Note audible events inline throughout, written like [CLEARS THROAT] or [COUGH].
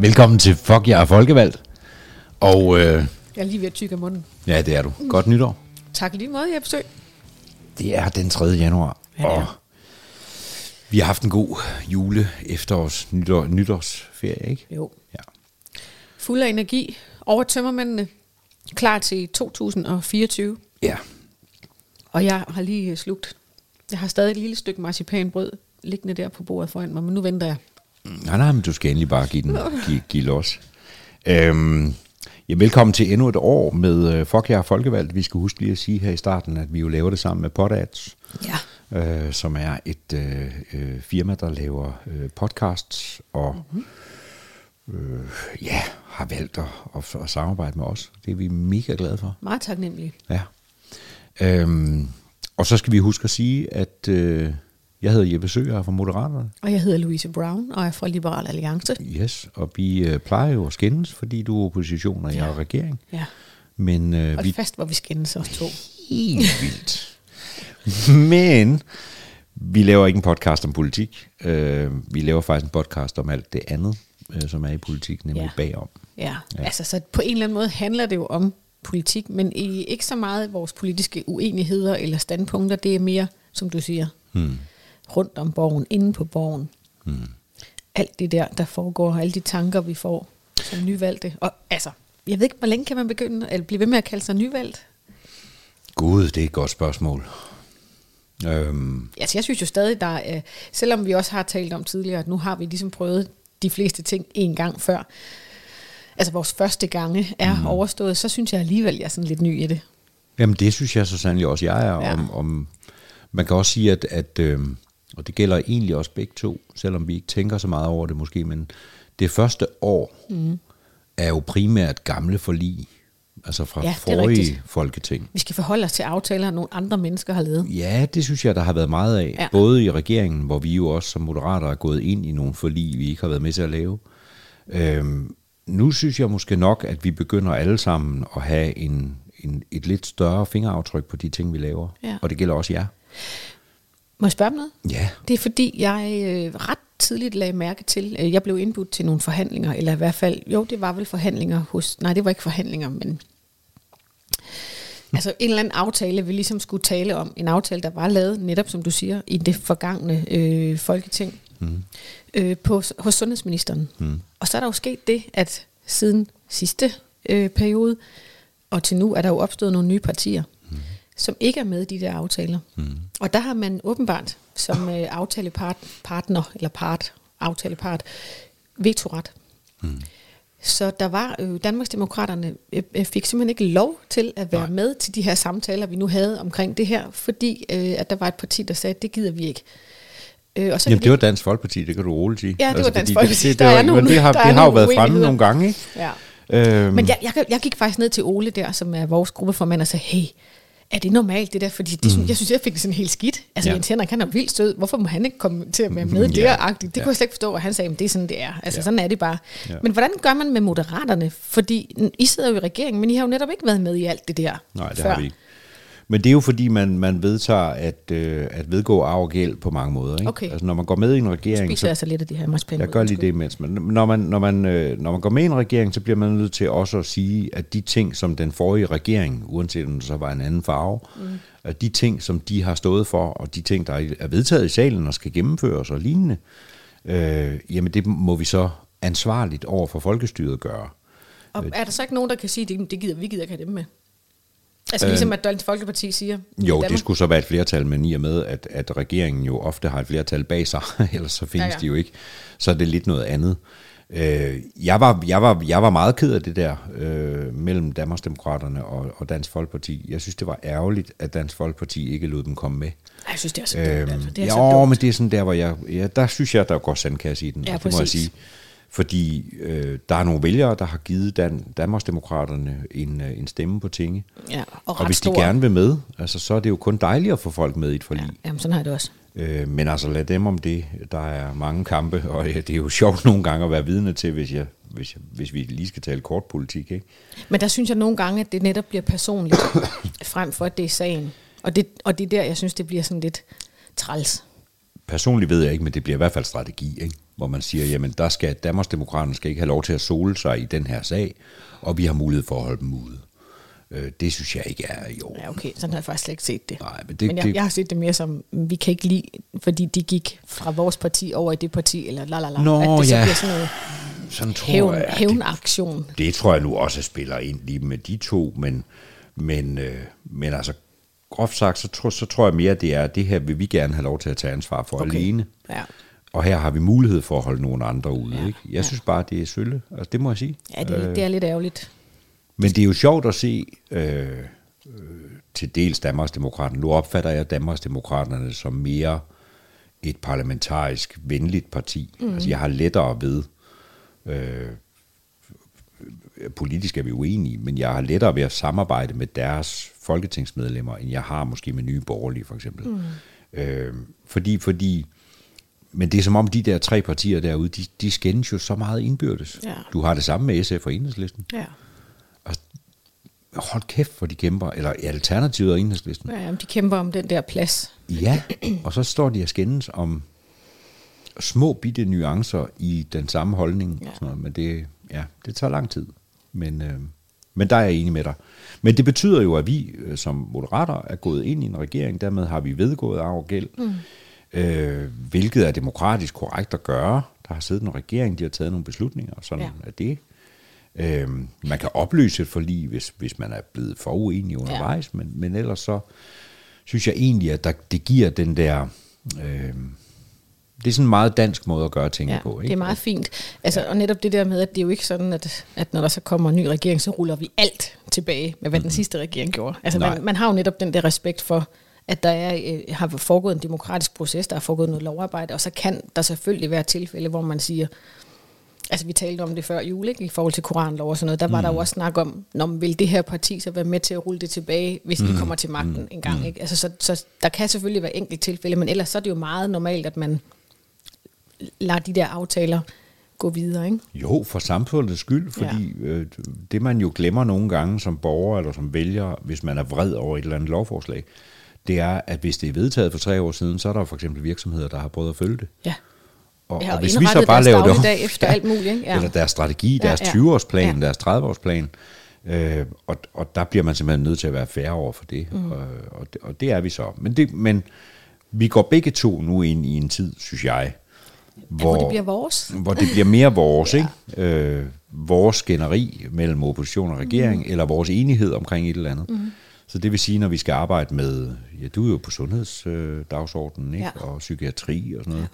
Velkommen til Fuck, jeg er folkevalgt. Og øh, Jeg er lige ved at tykke af munden. ja, det er du. Godt nytår. Tak lige måde, jeg besøg. Det er den 3. januar, Ja, og vi har haft en god jule, efterårs, nytår, nytårsferie, ikke? Jo. Ja. Fuld af energi over tømmermændene. Klar til 2024. Ja, Og jeg har lige øh, slugt. Jeg har stadig et lille stykke marcipanbrød liggende der på bordet foran mig, men nu venter jeg. Nej, nej, men du skal endelig bare give den, [LAUGHS] give, give los. Øhm, ja, velkommen til endnu et år med øh, Fuck, jeg er folkevalgt. Vi skal huske lige at sige her i starten, at vi jo laver det sammen med Podads. Ja. øh, som er et øh, øh, firma, der laver øh, podcasts og mm-hmm. øh, ja, har valgt at, at, at samarbejde med os. Det er vi mega glade for. Meget taknemmelig. Ja. Øhm, og så skal vi huske at sige, at øh, jeg hedder Jeppe Søger fra Moderaterne. Og jeg hedder Louise Brown, og er fra Liberal Alliance. Yes, og vi øh, plejer jo at skændes, fordi du er opposition, og jeg er regering. Ja. Men øh, Og vi fast, hvor vi skændes os to. helt vildt. [LAUGHS] Men vi laver ikke en podcast om politik. Øh, vi laver faktisk en podcast om alt det andet, øh, som er i politik, nemlig Ja. bagom. Ja. Ja. ja, altså så på en eller anden måde handler det jo om politik, men ikke så meget vores politiske uenigheder eller standpunkter. Det er mere, som du siger, Hmm. Rundt om borgen, inde på borgen. Hmm. Alt det der, der foregår, alle de tanker, vi får som nyvalgte. Og altså, jeg ved ikke, hvor længe kan man begynde at blive ved med at kalde sig nyvalgt? Gud, det er et godt spørgsmål. Øhm, Altså, jeg synes jo stadig, der er, øh, selvom vi også har talt om tidligere, at nu har vi ligesom prøvet de fleste ting en gang før, altså vores første gange er mm. overstået, så synes jeg alligevel, jeg er sådan lidt ny i det. Jamen det synes jeg så sandelig også, jeg er. Ja. Om, om, man kan også sige, at, at øh, og det gælder egentlig også begge to, selvom vi ikke tænker så meget over det måske, men det første år mm. er jo primært gamle forlig, altså fra Ja, forrige folketing. Vi skal forholde os til aftaler, nogle andre mennesker har lavet. Ja, det synes jeg, der har været meget af. Ja. Både i regeringen, hvor vi jo også som moderater er gået ind i nogle forlig, vi ikke har været med til at lave. Øhm, nu synes jeg måske nok, at vi begynder alle sammen at have en, en, et lidt større fingeraftryk på de ting, vi laver. Ja. Og det gælder også jer. Må jeg spørge om noget? Ja. Det er fordi, jeg øh, ret tidligt lagde mærke til, øh, jeg blev indbudt til nogle forhandlinger, eller i hvert fald, jo, det var vel forhandlinger hos, nej, det var ikke forhandlinger, men altså en eller anden aftale, vi ligesom skulle tale om, en aftale, der var lavet, netop som du siger, i det forgangne øh, folketing, mm. øh, på, hos sundhedsministeren. Mm. Og så er der jo sket det, at siden sidste øh, periode, og til nu er der jo opstået nogle nye partier. Som ikke er med i de der aftaler. Mm. Og der har man åbenbart som øh, aftalepart, partner, eller part, aftalepart, vetoret. Mm. Så der var øh, Danmarksdemokraterne øh, øh, fik simpelthen ikke lov til at være Nej. med til de her samtaler, vi nu havde omkring det her, fordi øh, at der var et parti, der sagde, at det gider vi ikke. Øh, og så Jamen, det var Dansk Folkeparti, det kan du roligt sige. Ja, det var Dansk fordi Folkeparti. Det, det, det, har- nogle- men det har, det har jo været fremme nogle gange, ikke? Ja. Øhm, Men jeg, jeg, jeg gik faktisk ned til Ole der, som er vores gruppeformand, og sagde, hey, er det normalt det der? Fordi det, mm. jeg synes, jeg fik det sådan helt skidt. Altså Ja. Jens Henrik, han er vildt sød. Hvorfor må han ikke komme til at være med Ja. der? Det Ja. kunne jeg slet ikke forstå, og han sagde, at det er sådan, det er. Altså Ja. sådan er det bare. Ja. Men hvordan gør man med moderaterne? Fordi I sidder jo i regeringen, men I har jo netop ikke været med i alt det der Nej, det før. har vi ikke. Men det er jo fordi, man, man vedtager at, øh, at vedgå arv og gæld på mange måder. Ikke? Okay. Altså, når man går med i en regering, spiser så jeg så lidt af de her marcipanbrød. Jeg gør lige det imens. Men når man, når, man, øh, når man går med i en regering, så bliver man nødt til også at sige, at de ting, som den forrige regering, uanset om det så var en anden farve, mm. at de ting, som de har stået for, og de ting, der er vedtaget i salen og skal gennemføres og lignende, øh, jamen det må vi så ansvarligt over for folkestyret gøre. Og er der så ikke nogen, der kan sige, at det, det gider, vi gider ikke have dem med? Altså Øh, ligesom at Dansk Folkeparti siger. Jo, Danmark. det skulle så være et flertal, men i og med, at, at regeringen jo ofte har et flertal bag sig, [LAUGHS] ellers så findes ja, Ja, de jo ikke, så er det lidt noget andet. Øh, jeg, var, jeg, var, jeg var meget ked af det der øh, mellem Danmarksdemokraterne og, og Dansk Folkeparti. Jeg synes, det var ærgerligt, at Dansk Folkeparti ikke lod dem komme med. Ej, Jeg synes, det er så dumt. Øhm, altså. Det er ja, så åh, dumt. men det er sådan der, hvor jeg, ja, der synes jeg, der går sandkasse i den, Ja, det må jeg sige. Fordi øh, der er nogle vælgere, der har givet Dan, Danmarksdemokraterne en, øh, en stemme på tinge. Ja, og, Og hvis stor. de gerne vil med, altså, så er det jo kun dejligt at få folk med i et forlig. Ja, jamen, sådan har jeg det også. Øh, men altså lad dem om det. Der er mange kampe, og ja, det er jo [LAUGHS] sjovt nogle gange at være vidne til, hvis, jeg, hvis, jeg, hvis vi lige skal tale kort politik. Ikke? Men der synes jeg nogle gange, at det netop bliver personligt, [COUGHS] frem for at det er sagen. Og det, og det er der, jeg synes, det bliver sådan lidt træls. Personligt ved jeg ikke, men det bliver i hvert fald strategi. Ikke? Hvor man siger, jamen der skal Danmarksdemokraterne skal ikke have lov til at sole sig i den her sag, og vi har mulighed for at holde dem ude. Øh, det synes jeg ikke er i orden. Ja, okay, sådan har jeg faktisk slet ikke set det. Nej, men det, Men jeg, det, jeg har set det mere som, vi kan ikke lide, fordi de gik fra vores parti over i det parti, eller la la la. Nå, at det så ja. bliver sådan noget sådan tror hævn, jeg, det, hævnaktion. det tror jeg nu også spiller ind lige med de to, men, men, øh, men altså groft sagt, så tror, så tror jeg mere, det er, at det her vil vi gerne have lov til at tage ansvar for okay. alene. Ja. Og her har vi mulighed for at holde nogle andre ude. Ja, ikke? Jeg ja. synes bare, det er sølle. Altså, det må jeg sige. Ja, det er, det er lidt ærgerligt. Men det er jo sjovt at se øh, øh, til dels Danmarksdemokraterne. Nu opfatter jeg Danmarksdemokraterne som mere et parlamentarisk venligt parti. Mm. Altså jeg har lettere ved, øh, politisk er vi uenige, men jeg har lettere ved at samarbejde med deres folketingsmedlemmer, end jeg har måske med nye borgerlige for eksempel. Mm. Øh, fordi, fordi, men det er som om de der tre partier derude, de, de skændes jo så meget indbyrdes. Ja. Du har det samme med SF og Enhedslisten Ja. hold kæft, hvor de kæmper, eller Alternativet og Enhedslisten. ja, jamen, de kæmper om den der plads. Ja, og så står de og skændes om små bitte nuancer i den samme holdning. Ja. Ja. Sådan noget, men det, ja, det tager lang tid. Men, øh, men der er jeg enig med dig. Men det betyder jo, at vi øh, som moderater er gået ind i en regering, dermed har vi vedgået arv og gæld, mm. Øh, hvilket er demokratisk korrekt at gøre. Der har siddet en regering, de har taget nogle beslutninger, og sådan Ja. ja. er det. Øh, man kan opløse et forlig, hvis, hvis man er blevet for uenig undervejs, ja. men, men ellers så synes jeg egentlig, at der, det giver den der... Øh, det er sådan en meget dansk måde at gøre tingene Ja, på. Ikke? det er meget fint. Altså, Og netop det der med, at det er jo ikke sådan, at, at når der så kommer en ny regering, så ruller vi alt tilbage med, hvad den sidste regering gjorde. Altså Nej. man, man har jo netop den der respekt for, at der er, øh, har foregået en demokratisk proces, der har foregået noget lovarbejde, og så kan der selvfølgelig være tilfælde, hvor man siger, altså vi talte om det før jul, ikke? i forhold til koranlov og sådan noget, der var mm. der jo også snak om, når man vil det her parti så være med til at rulle det tilbage, hvis mm. vi kommer til magten mm. en gang. Ikke? Altså, så, så der kan selvfølgelig være enkelte tilfælde, men ellers så er det jo meget normalt, at man lader de der aftaler gå videre. Ikke? Jo, for samfundets skyld, fordi ja. øh, det man jo glemmer nogle gange som borger eller som vælger, hvis man er vred over et eller andet lovforslag, det er, at hvis det er vedtaget for tre år siden, så er der for eksempel virksomheder, der har prøvet at følge det. Ja. Og, Ja, og og hvis vi så bare laver det om, dagligdag efter alt muligt, ikke? Ja. eller deres strategi, Ja, deres ja. 20-årsplan, Ja. deres 30-årsplan, øh, og, og der bliver man simpelthen nødt til at være færre over for det, mm. og, og, det, og det er vi så. Men, det, men vi går begge to nu ind i en tid, synes jeg, Hvor, hvor det bliver vores. hvor det bliver mere vores, [LAUGHS] ja. ikke? Øh, vores skænderi mellem opposition og regering, mm. eller vores enighed omkring et eller andet. Mm. Så det vil sige, når vi skal arbejde med, ja, du er jo på sundhedsdagsordenen, ikke? Ja. og psykiatri og sådan noget,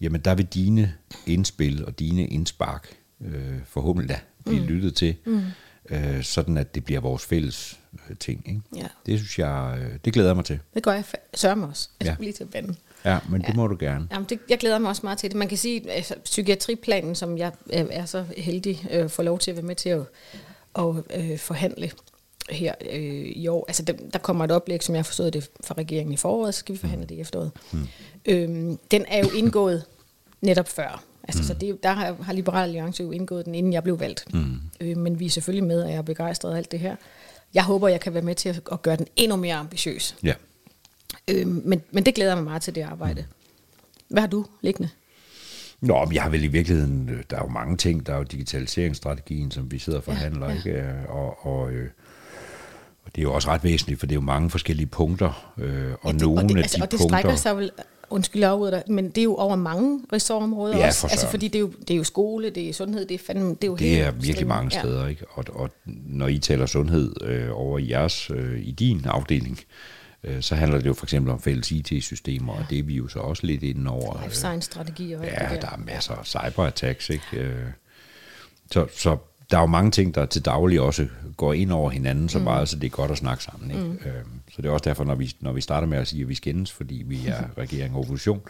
ja. jamen der vil dine indspil og dine indspark øh, forhåbentlig da blive mm. lyttet til, mm. øh, sådan at det bliver vores fælles øh, ting. Ikke? Ja. Det synes jeg, øh, det glæder jeg mig til. Det gør jeg fa- sørme også. Jeg Ja. skulle lige til at. Ja, men ja. det må du gerne. Jamen, det, jeg glæder mig også meget til det. Man kan sige, at altså, psykiatriplanen, som jeg øh, er så heldig øh, får lov til at være med til at, at øh, forhandle her øh, i år. Altså, der, der kommer et oplæg, som jeg har forstået det fra regeringen i foråret, så skal vi forhandle det i efteråret. Mm. Øhm, den er jo indgået netop før. Altså, mm. så det, er der har, har Liberal Alliance jo indgået den, inden jeg blev valgt. Mm. Øh, men vi er selvfølgelig med, og jeg er begejstret af alt det her. Jeg håber, jeg kan være med til at, at gøre den endnu mere ambitiøs. Ja. Øh, men, men det glæder jeg mig meget til, det arbejde. Hvad har du liggende? Nå, men jeg har vel i virkeligheden, øh, der er jo mange ting, der er jo digitaliseringsstrategien, som vi sidder og forhandler, Ja, ja, ja. ja. ikke? Og, og, øh, og det er jo også ret væsentligt, for det er jo mange forskellige punkter, øh, og det, nogle og det, af altså, de og det punkter... strækker sig vel, undskyld jeg dig, men det er jo over mange ressortområder Ja, også. Altså fordi det er, jo, det er jo skole, det er sundhed, det er fandme, det er jo Det helt er virkelig mange steder, ikke? Og, og når I taler sundhed øh, over i jeres, øh, i din afdeling, øh, så handler det jo for eksempel om fælles IT-systemer, ja. og det er vi jo så også lidt inde over. Life science strategi og alt Ja, det der er masser af cyberattacks, ikke? Øh, Så, så der er jo mange ting, der til daglig også går ind over hinanden så meget, så det er godt at snakke sammen. Ikke? Mm. Så det er også derfor, når vi, når vi starter med at sige, at vi skændes, fordi vi er [LAUGHS] regering og opposition,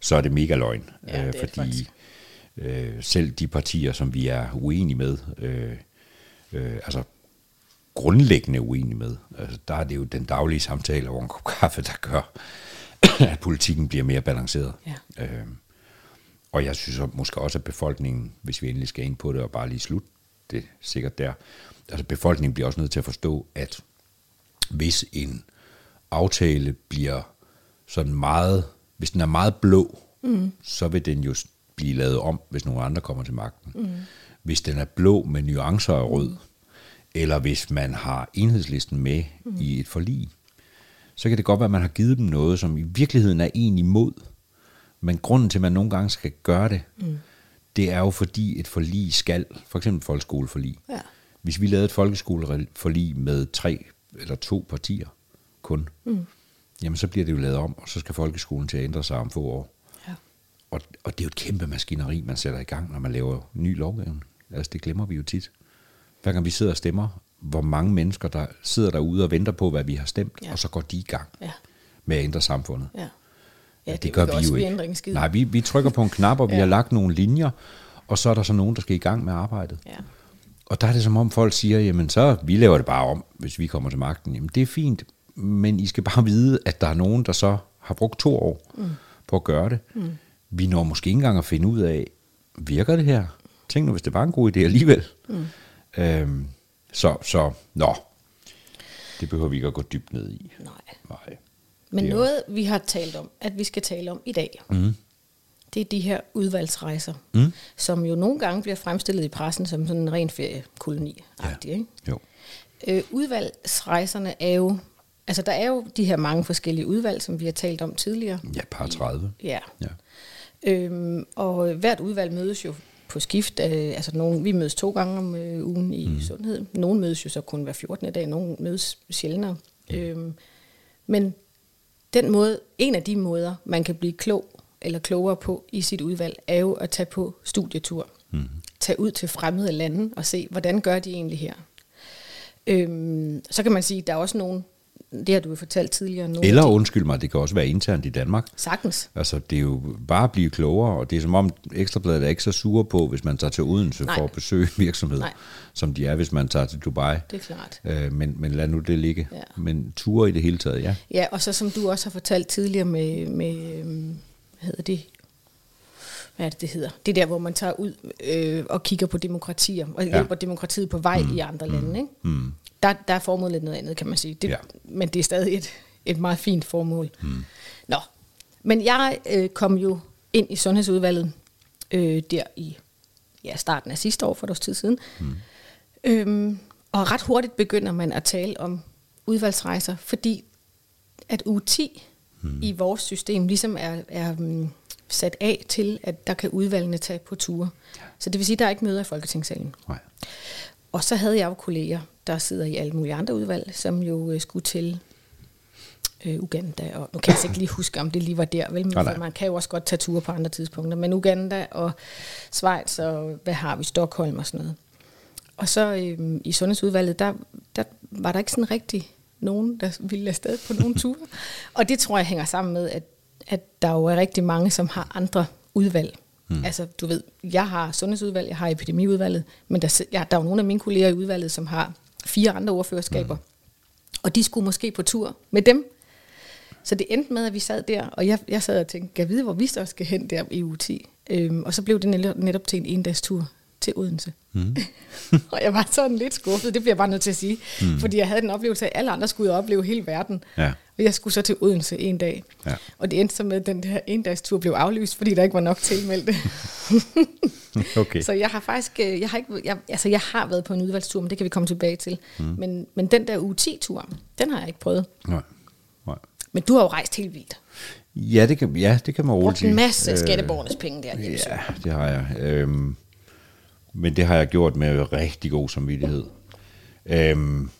så er det mega løgn. Ja, det fordi øh, selv de partier, som vi er uenige med, øh, øh, altså grundlæggende uenige med, altså, der er det jo den daglige samtale over en kop kaffe, der gør, [COUGHS] at politikken bliver mere balanceret. Ja. Øh, og jeg synes måske også, at befolkningen, hvis vi endelig skal ind på det og bare lige slutte det sikkert der, altså befolkningen bliver også nødt til at forstå, at hvis en aftale bliver sådan meget, hvis den er meget blå, mm. så vil den jo blive lavet om, hvis nogle andre kommer til magten. Mm. Hvis den er blå med nuancer af rød, eller hvis man har enhedslisten med mm. i et forlig, så kan det godt være, at man har givet dem noget, som i virkeligheden er en imod. Men grunden til, at man nogle gange skal gøre det, mm. Det er jo fordi et forlig skal, for eksempel folkeskoleforlig. Ja. Hvis vi lavede et folkeskoleforlig med tre eller to partier kun, mm. jamen så bliver det jo lavet om, og så skal folkeskolen til at ændre sig om få år. Ja. Og, og det er jo et kæmpe maskineri, man sætter i gang, når man laver ny lovgivning. Altså det glemmer vi jo tit. Hver gang vi sidder og stemmer, hvor mange mennesker, der sidder derude og venter på, hvad vi har stemt, Ja. og så går de i gang Ja. med at ændre samfundet. Ja. Ja, det, det gør vi jo ikke. skid. Nej, vi, vi trykker på en knap, og vi Ja. har lagt nogle linjer, og så er der så nogen, der skal i gang med arbejdet. Ja. Og der er det som om folk siger, jamen så, vi laver det bare om, hvis vi kommer til magten. Jamen det er fint, men I skal bare vide, at der er nogen, der så har brugt to år mm. på at gøre det. Mm. Vi når måske ikke engang at finde ud af, virker det her? Tænk nu, hvis det var en god idé alligevel. Mm. Øhm, så, så, nå, det behøver vi ikke at gå dybt ned i. Nej. Nej. Men er- noget, vi har talt om, at vi skal tale om i dag, mm. det er de her udvalgsrejser, mm. som jo nogle gange bliver fremstillet i pressen som sådan en ren feriekoloni. Ja. Ikke? Jo. Øh, udvalgsrejserne er jo, altså der er jo de her mange forskellige udvalg, som vi har talt om tidligere. Ja, par 30. Ja. Ja. Øhm, og hvert udvalg mødes jo på skift. Øh, altså nogle, vi mødes to gange om øh, ugen i mm. sundhed. Nogle mødes jo så kun hver 14. dag, nogle mødes sjældnere. Mm. Øhm, men den måde, en af de måder, man kan blive klog eller klogere på i sit udvalg, er jo at tage på studietur. Mm. Tage ud til fremmede lande og se, hvordan gør de egentlig her. Øhm, så kan man sige, der er også nogle, det har du jo fortalt tidligere, nogle Eller undskyld mig, det kan også være internt i Danmark. sagtens. Altså, det er jo bare at blive klogere, og det er som om Ekstrabladet er ikke så sure på, hvis man tager til Odense Nej. for at besøge [LAUGHS] en virksomhed, Nej. som de er, hvis man tager til Dubai. Det er klart. Øh, men, men lad nu det ligge. Ja. Men ture i det hele taget, ja. Ja, og så som du også har fortalt tidligere med, med øhm, hvad hedder det, hvad er det, det hedder? Det er der, hvor man tager ud øh, og kigger på demokratier, og Ja. hjælper demokratiet på vej mm. i andre lande. Ikke? Mm. Der, der er formålet lidt noget andet, kan man sige. Det, Ja. Men det er stadig et, et meget fint formål. Mm. Nå, men jeg øh, kom jo ind i sundhedsudvalget øh, der i ja, starten af sidste år, for et års tid siden. Mm. Øhm, og ret hurtigt begynder man at tale om udvalgsrejser, fordi at uge 10 mm. i vores system ligesom er, er um, sat af til, at der kan udvalgene tage på ture. Så det vil sige, at der er ikke møder i Folketingssalen. Nej. Og så havde jeg jo kolleger, der sidder i alle mulige andre udvalg, som jo øh, skulle til øh, Uganda, og nu kan jeg altså ikke lige huske, om det lige var der, vel? Men for man kan jo også godt tage ture på andre tidspunkter, men Uganda og Schweiz og hvad har vi, Stockholm og sådan noget. Og så øh, i sundhedsudvalget, der, der var der ikke sådan rigtig nogen, der ville afsted på nogle ture. Og det tror jeg hænger sammen med, at, at der jo er rigtig mange, som har andre udvalg. Mm. Altså, du ved, jeg har sundhedsudvalg, jeg har epidemiudvalget, men der, ja, der er jo nogle af mine kolleger i udvalget, som har fire andre ordførerskaber. Mm. Og de skulle måske på tur med dem. Så det endte med, at vi sad der, og jeg, jeg sad og tænkte, kan jeg vide, hvor vi så skal hen der i uge 10? Øhm, og så blev det netop, netop til en endagstur til Odense. Mm. [LAUGHS] og jeg var sådan lidt skuffet, det bliver jeg bare nødt til at sige. Mm. Fordi jeg havde den oplevelse, at alle andre skulle ud og opleve hele verden. Ja. Og jeg skulle så til Odense en dag. Ja. Og det endte så med, at den der endagstur blev aflyst, fordi der ikke var nok tilmeldte. [LAUGHS] Okay. Så jeg har faktisk, øh, jeg har ikke, jeg, altså jeg har været på en udvalgstur, men det kan vi komme tilbage til. Mm. Men, men den der uge 10-tur, den har jeg ikke prøvet. Nej. Nej. Men du har jo rejst helt vildt. Ja, det kan, ja, det kan man roligt Brugt en masse Øh, skatteborgernes penge der. Ja, det har jeg. Øhm, men det har jeg gjort med rigtig god samvittighed. Øhm,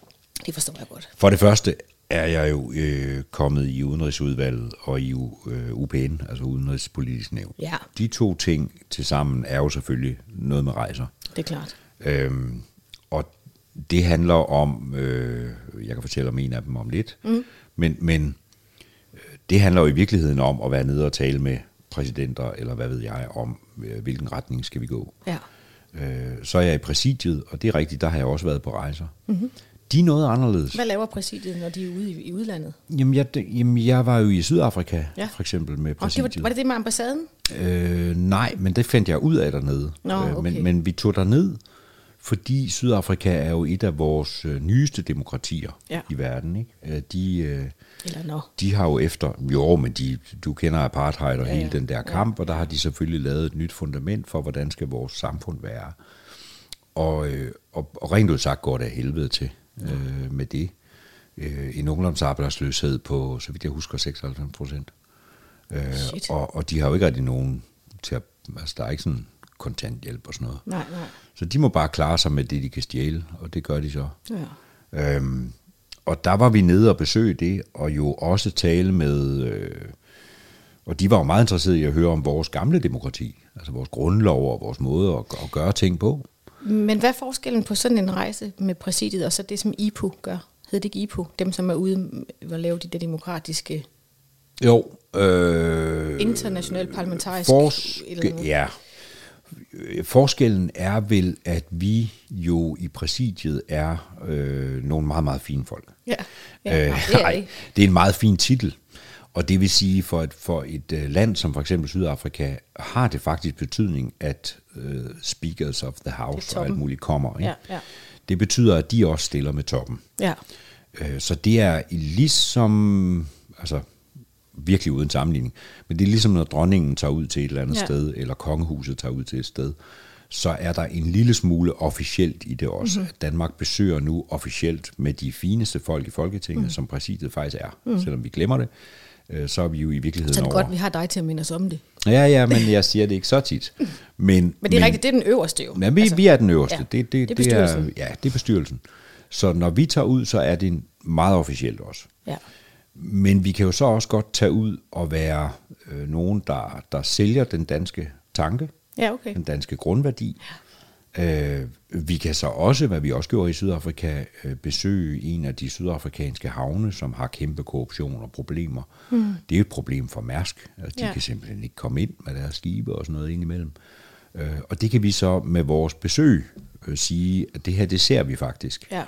Det forstår jeg godt. for det første er jeg jo øh, kommet i Udenrigsudvalget og i øh, UPN, altså Udenrigspolitisk Nævn. Ja. De to ting til sammen er jo selvfølgelig noget med rejser. Det er klart. Øhm, og det handler om, øh, jeg kan fortælle om en af dem om lidt, mm. men, men øh, det handler jo i virkeligheden om at være nede og tale med præsidenter, eller hvad ved jeg, om øh, hvilken retning skal vi gå. Ja. Øh, så er jeg i præsidiet, og det er rigtigt, der har jeg også været på rejser. Mm-hmm. De er noget anderledes. Hvad laver præsidiet, når de er ude i, i udlandet? Jamen jeg, jamen, jeg var jo i Sydafrika, Ja. for eksempel med Og det præsidiet. var, var det det med ambassaden? Øh, nej, men det fandt jeg ud af dernede. Nå, Øh, okay. men, men vi tog derned, fordi Sydafrika er jo et af vores øh, nyeste demokratier Ja. i verden. Ikke? Øh, De, øh, Eller nå. de har jo efter, jo, men de, du kender apartheid og Ja, ja, hele ja. den der kamp, og der har de selvfølgelig lavet et nyt fundament for, hvordan skal vores samfund være. Og, og, og rent ud sagt går det af helvede til øh, med det. Øh, en ungdomsarbejdsløshed på, så vidt jeg husker, 96 procent. Øh, og, og de har jo ikke rigtig nogen til at, altså der er ikke sådan kontanthjælp og sådan noget. Nej, nej. Så de må bare klare sig med det, de kan stjæle, og det gør de så. Ja. Øhm, og der var vi nede og besøge det, og jo også tale med, øh, og de var jo meget interesserede i at høre om vores gamle demokrati, altså vores grundlov og vores måde at, at gøre ting på. Men hvad er forskellen på sådan en rejse med præsidiet, og så det, som IPU gør? Hedder det ikke IPU? Dem, som er ude og lave de der demokratiske, Jo. Øh, internationalt parlamentarisk... eller Forske, noget? ja. Forskellen er vel, at vi jo i præsidiet er øh, nogle meget, meget fine folk. Ja, ja Øh, nej, det er [LAUGHS] nej, det er en meget fin titel. Og det vil sige, for et, for et øh, land som for eksempel Sydafrika, har det faktisk betydning, at øh, speakers of the house og alt muligt kommer. Ikke? Ja, ja. Det betyder, at de også stiller med toppen. Ja. Øh, Så det er ligesom, altså virkelig uden sammenligning, men det er ligesom, når dronningen tager ud til et eller andet Ja. sted, eller kongehuset tager ud til et sted, så er der en lille smule officielt i det også. Mhm. Mm-hmm. Danmark besøger nu officielt med de fineste folk i Folketinget, mm. som præsidiet faktisk er. Mm. Selvom vi glemmer det, øh, så er vi jo i virkeligheden Så er det over. godt, vi har dig til at minde os om det. Ja, ja, men jeg siger det ikke så tit. [LAUGHS] Men, Men det er rigtigt, det er den øverste jo. Ja, vi, altså, vi er den øverste. ja, det, det, det er bestyrelsen. Det er, ja, det er bestyrelsen. Så når vi tager ud, så er det meget officielt også. Ja. Men vi kan jo så også godt tage ud og være øh, nogen, der, der sælger den danske tanke, ja, okay. den danske grundværdi. Øh, vi kan så også, hvad vi også gjorde i Sydafrika, øh, besøge en af de sydafrikanske havne, som har kæmpe korruption og problemer. Mm. Det er et problem for Mærsk. Altså, de Ja. ja. kan simpelthen ikke komme ind med deres skibe og sådan noget indimellem. Øh, og det kan vi så med vores besøg øh, sige, at det her, det ser vi faktisk. Ja.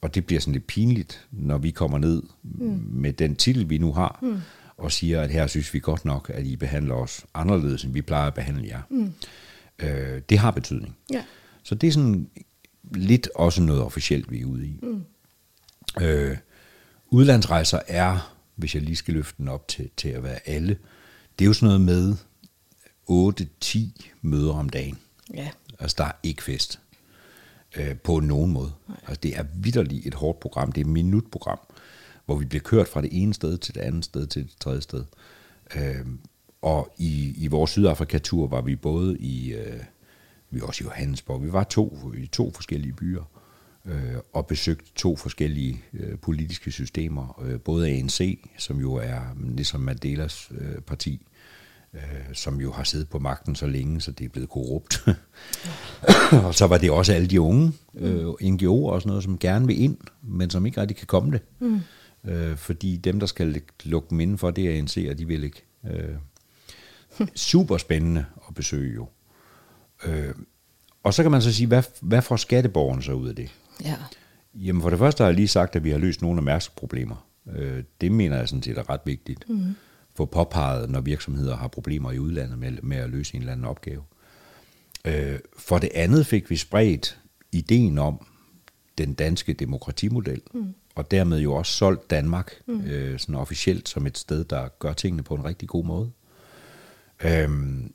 Og det bliver sådan lidt pinligt, når vi kommer ned mm. med den titel, vi nu har, mm. og siger, at her synes vi godt nok, at I behandler os anderledes, end vi plejer at behandle jer. Mm. Øh, det har betydning. Ja. Så det er sådan lidt også noget officielt, vi er ude i. Mm. Øh, udlandsrejser er, hvis jeg lige skal løfte den op til, til at være alle, det er jo sådan noget med 8-10 møder om dagen. Ja. Altså, der er ikke fest øh, på nogen måde. Altså, det er vidderligt et hårdt program. Det er et minutprogram, hvor vi bliver kørt fra det ene sted til det andet sted til det tredje sted. Øh, og i, i vores Sydafrika-tur var vi både i, øh, vi var også i Johannesborg, vi var to, i to forskellige byer, øh, og besøgte to forskellige øh, politiske systemer. Øh, både ANC, som jo er ligesom Mandelas øh, parti, øh, som jo har siddet på magten så længe, så det er blevet korrupt. [LAUGHS] og så var det også alle de unge øh, NGO'er og sådan noget, som gerne vil ind, men som ikke rigtig kan komme det. Mm. Øh, fordi dem, der skal lukke dem indenfor, det er og de vil ikke. Øh, super spændende at besøge jo. Øh, og så kan man så sige, hvad, hvad får skatteborgerne så ud af det? Ja. Jamen for det første har jeg lige sagt, at vi har løst nogle af Mærks problemer. Øh, det mener jeg sådan set er ret vigtigt. Mm. Få påpeget, når virksomheder har problemer i udlandet med, med at løse en eller anden opgave. Øh, for det andet fik vi spredt ideen om den danske demokratimodel, mm. og dermed jo også solgt Danmark mm. øh, sådan officielt som et sted, der gør tingene på en rigtig god måde. Øhm,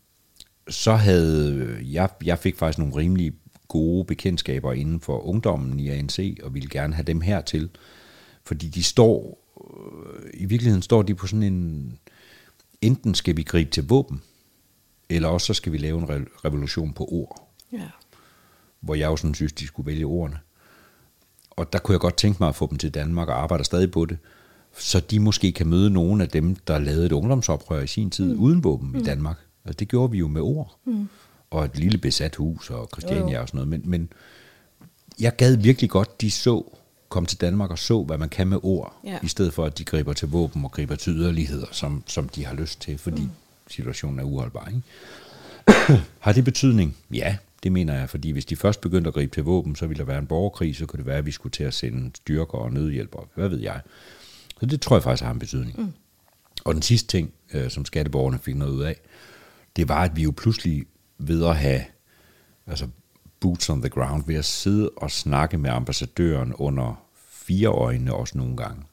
så havde jeg, jeg fik faktisk nogle rimelig gode bekendtskaber inden for ungdommen i ANC, og ville gerne have dem hertil, fordi de står, øh, i virkeligheden står de på sådan en, enten skal vi gribe til våben, eller også så skal vi lave en re- revolution på ord, Ja. hvor jeg jo sådan synes, de skulle vælge ordene. Og der kunne jeg godt tænke mig at få dem til Danmark og arbejder stadig på det, så de måske kan møde nogle af dem, der lavede et ungdomsoprør i sin tid mm. uden våben mm. i Danmark. Altså, det gjorde vi jo med ord. Mm. Og et lille besat hus og Christiania og sådan noget. Men, men jeg gad virkelig godt, de så kom til Danmark og så, hvad man kan med ord, Ja. i stedet for, at de griber til våben og griber til yderligheder, som, som de har lyst til, fordi mm. situationen er uholdbar. Ikke? [CLEARS THROAT] har det betydning? Ja, det mener jeg, fordi hvis de først begyndte at gribe til våben, så ville der være en borgerkrig, så kunne det være, at vi skulle til at sende styrker og nødhjælp, og hvad ved jeg. Så det tror jeg faktisk har en betydning. Mm. Og den sidste ting, øh, som skatteborgerne fik noget ud af, det var, at vi jo pludselig ved at have altså, boots on the ground ved at sidde og snakke med ambassadøren under fire øjne også nogle gange.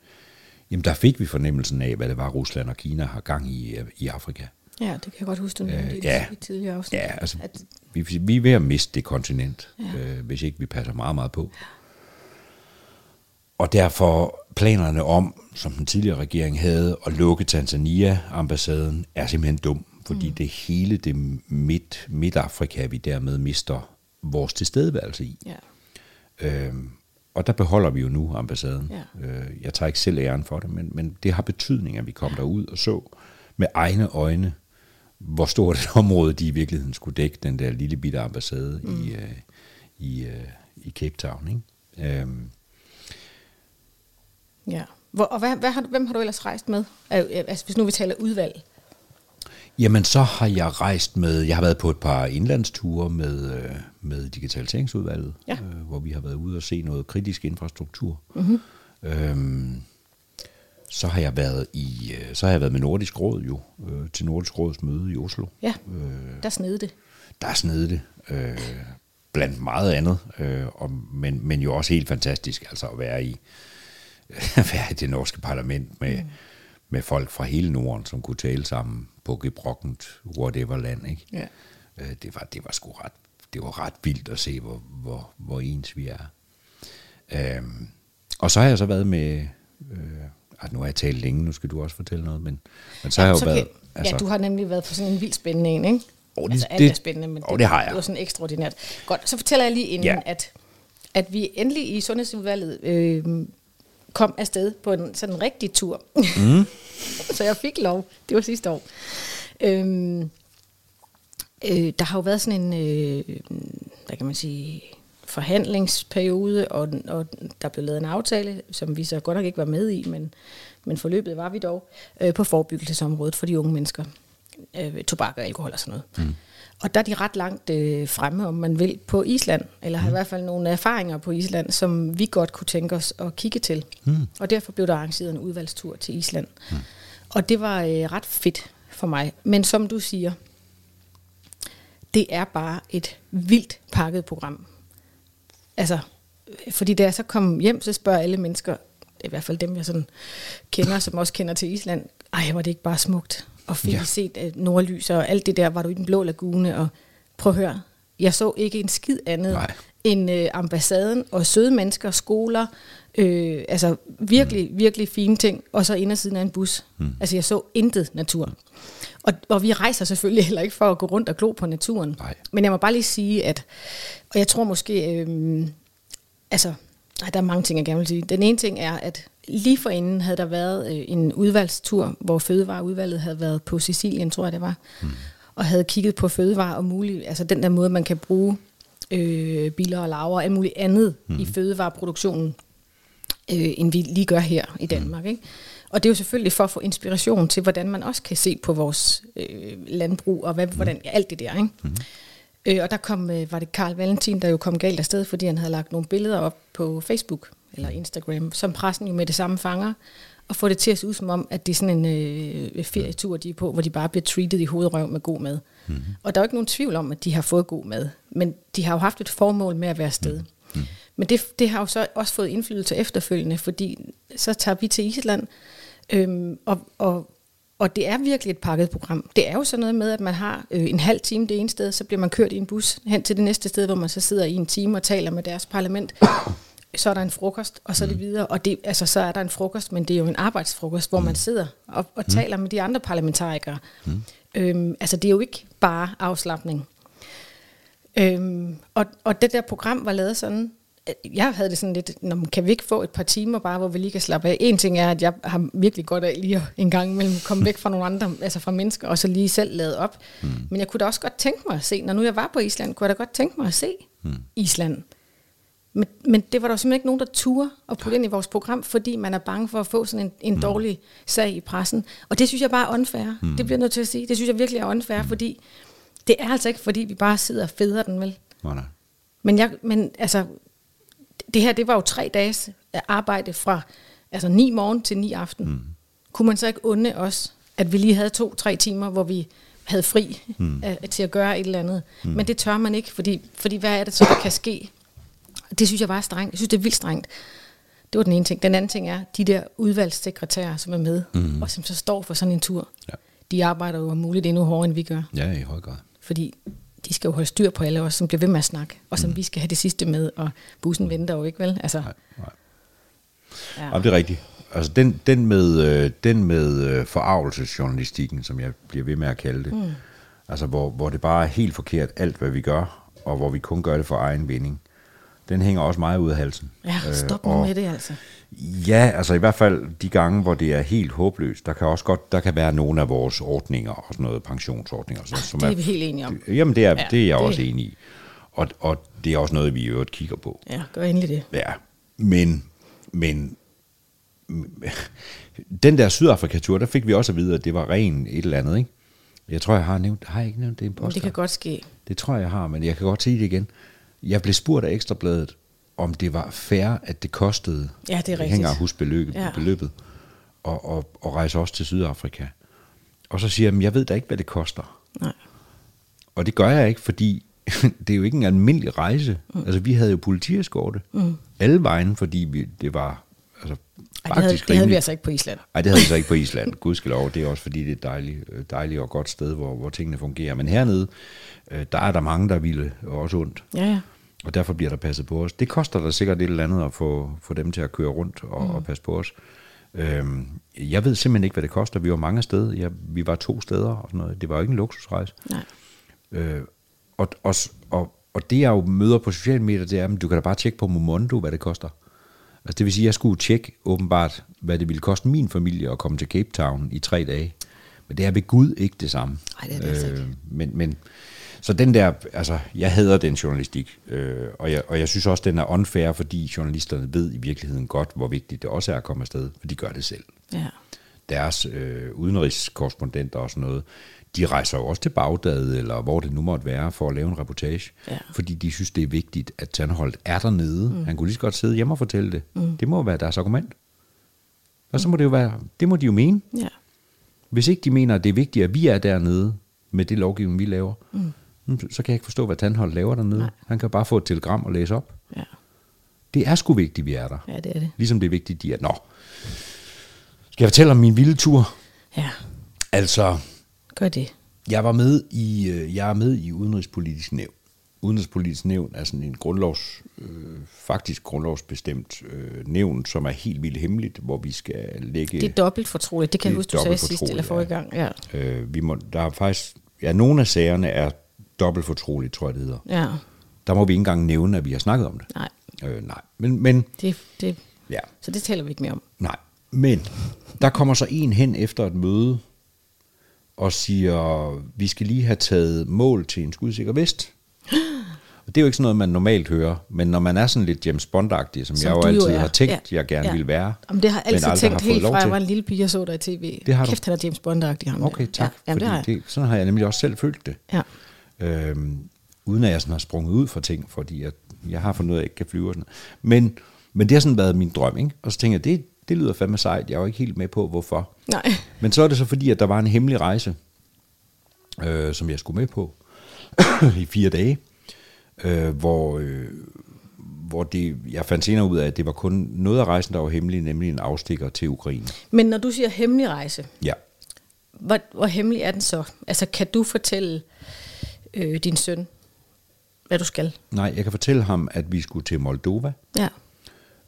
Jamen der fik vi fornemmelsen af, hvad det var, Rusland og Kina har gang i i Afrika. Ja, det kan jeg godt huske, du nævnte øh, ja, i tidligere afsnit. Ja, altså, at, vi, vi er ved at miste det kontinent, ja. øh, hvis ikke vi passer meget, meget på. Og derfor planerne om, som den tidligere regering havde, at lukke Tanzania-ambassaden, er simpelthen dum, fordi mm. det hele det midt, Midt-Afrika, vi dermed mister vores tilstedeværelse i. Ja. Øhm, og der beholder vi jo nu ambassaden. Ja. Øh, jeg tager ikke selv æren for det, men, men det har betydning, at vi kom ja. derud og så med egne øjne, hvor stort et [LAUGHS] område de i virkeligheden skulle dække, den der lille bitte ambassade mm. i, uh, i, uh, i Cape Town. Ikke? Um, ja. Hvor, og hvad, hvad har, hvem har du ellers rejst med? Altså, hvis nu vi taler udvalg. Jamen, så har jeg rejst med, jeg har været på et par indlandsture med, øh, med Digitaliseringsudvalget, ja. øh, hvor vi har været ude og se noget kritisk infrastruktur. Mm-hmm. Øhm, så har jeg været i, øh, så har jeg været med Nordisk Råd jo, øh, til Nordisk Råds møde i Oslo. Ja, øh, der snede det. Der snede det, øh, blandt meget andet, øh, og, men, men jo også helt fantastisk, altså at være i, [LAUGHS] være i det norske parlament med, mm. Med folk fra hele Norden, som kunne tale sammen på gebrokkent whatever land, ikke? Ja. Øh, det, var, det var sgu ret, det var ret vildt at se, hvor, hvor, hvor ens vi er. Øh, og så har jeg så været med... Øh, altså nu har jeg talt længe, nu skal du også fortælle noget, men, men så ja, har jeg jo været... Altså, ja, du har nemlig været på sådan en vild spændende en, ikke? Oh, det, altså, alt det, er spændende, men det, det, har jeg. det var sådan ekstraordinært. Godt, så fortæller jeg lige inden, ja. at, at vi endelig i Sundhedsudvalget øh, kom afsted på en sådan en rigtig tur. Mm. [LAUGHS] så jeg fik lov. Det var sidste år. Øhm, øh, der har jo været sådan en, øh, hvad kan man sige, forhandlingsperiode, og, og der blev lavet en aftale, som vi så godt nok ikke var med i, men, men forløbet var vi dog, øh, på forebyggelsesområdet for de unge mennesker. Øh, tobak og alkohol og sådan noget. Mm. Og der er de ret langt øh, fremme, om man vil, på Island, eller har mm. i hvert fald nogle erfaringer på Island, som vi godt kunne tænke os at kigge til. Mm. Og derfor blev der arrangeret en udvalgstur til Island. Mm. Og det var øh, ret fedt for mig. Men som du siger, det er bare et vildt pakket program. Altså, fordi da jeg så kom hjem, så spørger alle mennesker, i hvert fald dem, jeg sådan kender, som også kender til Island, ej, var det ikke bare smukt? Og fik ja. set nordlys og alt det der, var du i den blå lagune, og prøv at høre, jeg så ikke en skid andet Nej. end uh, ambassaden og søde mennesker, skoler, øh, altså virkelig, mm. virkelig fine ting, og så indersiden af en bus. Mm. Altså jeg så intet natur. Og, og vi rejser selvfølgelig [LAUGHS] heller ikke for at gå rundt og glo på naturen. Nej. Men jeg må bare lige sige, at, og jeg tror måske, øh, altså, der er mange ting, jeg gerne vil sige. Den ene ting er, at lige for inden havde der været øh, en udvalgstur, hvor fødevareudvalget havde været på Sicilien, tror jeg det var, mm. og havde kigget på fødevarer og muligt, altså den der måde, man kan bruge øh, biler og laver og alt muligt andet mm. i fødevareproduktionen, øh, end vi lige gør her i Danmark. Mm. Ikke? Og det er jo selvfølgelig for at få inspiration til, hvordan man også kan se på vores øh, landbrug, og hvad, mm. hvordan, alt det der. Ikke? Mm. Øh, og der kom, øh, var det Karl Valentin, der jo kom galt afsted, fordi han havde lagt nogle billeder op på Facebook eller Instagram, som pressen jo med det samme fanger, og få det til at se ud som om, at det er sådan en øh, ferietur, de er på, hvor de bare bliver treated i hovedrøv med god mad. Mm. Og der er jo ikke nogen tvivl om, at de har fået god mad, men de har jo haft et formål med at være afsted. Mm. Mm. Men det, det har jo så også fået indflydelse efterfølgende, fordi så tager vi til Island, øhm, og, og, og det er virkelig et pakket program. Det er jo sådan noget med, at man har øh, en halv time det ene sted, så bliver man kørt i en bus hen til det næste sted, hvor man så sidder i en time og taler med deres parlament. Så er der en frokost, og så er det mm. videre. Og det, altså, så er der en frokost, men det er jo en arbejdsfrokost, hvor mm. man sidder og, og mm. taler med de andre parlamentarikere. Mm. Øhm, altså, det er jo ikke bare afslappning. Øhm, og, og det der program var lavet sådan, jeg havde det sådan lidt, når man kan vi ikke få et par timer bare, hvor vi lige kan slappe af. En ting er, at jeg har virkelig godt af lige en gang imellem komme væk fra nogle andre, [LAUGHS] altså fra mennesker, og så lige selv lade op. Mm. Men jeg kunne da også godt tænke mig at se, når nu jeg var på Island, kunne jeg da godt tænke mig at se mm. Island. Men, men det var der simpelthen ikke nogen, der turde at putte ind i vores program, fordi man er bange for at få sådan en, en mm. dårlig sag i pressen. Og det synes jeg bare er unfair. Mm. Det bliver jeg nødt til at sige. Det synes jeg virkelig er unfair, mm. fordi det er altså ikke, fordi vi bare sidder og feder den, vel? Nej, nej. Men, jeg, men altså, det her, det var jo tre dages arbejde fra altså ni morgen til ni aften. Mm. Kunne man så ikke unde os, at vi lige havde to-tre timer, hvor vi havde fri mm. uh, til at gøre et eller andet. Mm. Men det tør man ikke, fordi, fordi hvad er det så, der kan ske? Det synes jeg var strengt. Jeg synes, det er vildt strengt. Det var den ene ting. Den anden ting er, de der udvalgssekretærer, som er med, mm. og som så står for sådan en tur, ja. de arbejder jo om muligt endnu hårdere, end vi gør. Ja, i høj grad. Fordi de skal jo holde styr på alle os, som bliver ved med at snakke, og som mm. vi skal have det sidste med, og bussen venter jo ikke, vel? Altså, nej, nej. Ja. Jamen, det er rigtigt. Altså den, den med, øh, den med øh, forarvelsesjournalistikken, som jeg bliver ved med at kalde det, mm. altså hvor, hvor det bare er helt forkert alt, hvad vi gør, og hvor vi kun gør det for egen vinding, den hænger også meget ud af halsen. Ja, stop øh, og, med det altså. Ja, altså i hvert fald de gange, hvor det er helt håbløst, der kan også godt, der kan være nogle af vores ordninger og sådan noget, pensionsordninger. Sådan, som det er, er vi helt enige om. Jamen det er, ja, det er jeg det. også enig i. Og, og det er også noget, vi i øvrigt kigger på. Ja, gør endelig det. Ja, men, men den der Sydafrika-tur, der fik vi også at vide, at det var ren et eller andet, ikke? Jeg tror, jeg har nævnt, har jeg ikke nævnt det i en Det kan godt ske. Det tror jeg, jeg har, men jeg kan godt sige det igen. Jeg blev spurgt af Ekstrabladet, om det var fair, at det kostede, ja, det er rigtigt. jeg hænger huske beløbet, ja. beløbet og, og, og rejse også til Sydafrika. Og så siger jeg, jeg ved da ikke, hvad det koster. Nej. Og det gør jeg ikke, fordi [LAUGHS] det er jo ikke en almindelig rejse. Mm. Altså, vi havde jo politieskorte mm. alle vejen, fordi vi, det var altså, ej, det, havde, det havde vi altså ikke på Island. Nej, det havde vi så ikke på Island. [LAUGHS] Gudskelov, det er også fordi, det er et dejligt, øh, dejligt og godt sted, hvor, hvor tingene fungerer. Men hernede, øh, der er der mange, der ville også ondt. Ja, ja. Og derfor bliver der passet på os. Det koster da sikkert et eller andet at få, få dem til at køre rundt og, mm. og passe på os. Øhm, jeg ved simpelthen ikke, hvad det koster. Vi var mange steder. Ja, vi var to steder og sådan noget. Det var jo ikke en luksusrejse. Nej. Øh, og, og, og, og det jeg jo møder på sociale medier, det er, at du kan da bare tjekke på Momondo, hvad det koster. Altså det vil sige, at jeg skulle tjekke åbenbart, hvad det ville koste min familie at komme til Cape Town i tre dage. Men det er ved Gud ikke det samme. Nej, det er det altså øh, ikke. Men, men, så den der, altså, jeg hader den journalistik, øh, og, jeg, og jeg synes også, den er unfair, fordi journalisterne ved i virkeligheden godt, hvor vigtigt det også er at komme afsted, for de gør det selv. Ja. Deres øh, udenrigskorrespondenter og sådan noget, de rejser jo også til Bagdad, eller hvor det nu måtte være, for at lave en reportage. Ja. Fordi de synes, det er vigtigt, at Tandholt er dernede. Mm. Han kunne lige så godt sidde hjemme og fortælle det. Mm. Det må være deres argument. Og så må det jo være, det må de jo mene. Ja. Hvis ikke de mener, at det er vigtigt, at vi er dernede med det lovgivning, vi laver, mm. så kan jeg ikke forstå, hvad Tandholt laver dernede. Nej. Han kan bare få et telegram og læse op. Ja. Det er sgu vigtigt, vi er der. Ja, det er det. Ligesom det er vigtigt, de er. Nå, skal jeg fortælle om min vilde tur? Ja. Altså, Gør det. Jeg var med i, øh, jeg er med i Udenrigspolitisk Nævn. Udenrigspolitisk Nævn er sådan en grundlovs, øh, faktisk grundlovsbestemt øh, nævn, som er helt vildt hemmeligt, hvor vi skal lægge... Det er dobbelt fortroligt, det kan jeg huske, du sagde sidst eller forrige gang. Ja. Øh, vi må, der er faktisk, ja, nogle af sagerne er dobbelt fortroligt, tror jeg det hedder. Ja. Der må vi ikke engang nævne, at vi har snakket om det. Nej. Øh, nej, men... men det, det, ja. Så det taler vi ikke mere om. Nej, men der kommer så en hen efter et møde, og siger, vi skal lige have taget mål til en skudsikker vest. [GASPS] Og det er jo ikke sådan noget, man normalt hører, men når man er sådan lidt James Bond-agtig, som, som jeg jo altid jo har tænkt, ja. jeg gerne ja. ville være. Jamen, det har jeg altid tænkt helt fra, jeg var en lille pige, og så der i tv. Det har Kæft, du. han er James Bond-agtig. Ham okay, tak. Ja. Jamen, det har jeg. Det, sådan har jeg nemlig også selv følt det. Ja. Øhm, uden at jeg sådan har sprunget ud for ting, fordi jeg, jeg har fundet ud af, at jeg ikke kan flyve og sådan Men, men det har sådan været min drøm, ikke? Og så tænker jeg, det, det lyder fandme sejt. Jeg er jo ikke helt med på, hvorfor. Nej. Men så er det så fordi, at der var en hemmelig rejse, øh, som jeg skulle med på [CLEARS THROAT] i fire dage, øh, hvor, øh, hvor det, jeg fandt senere ud af, at det var kun noget af rejsen, der var hemmelig, nemlig en afstikker til Ukraine. Men når du siger hemmelig rejse, ja. hvor, hvor hemmelig er den så? Altså kan du fortælle øh, din søn, hvad du skal? Nej, jeg kan fortælle ham, at vi skulle til Moldova. Ja.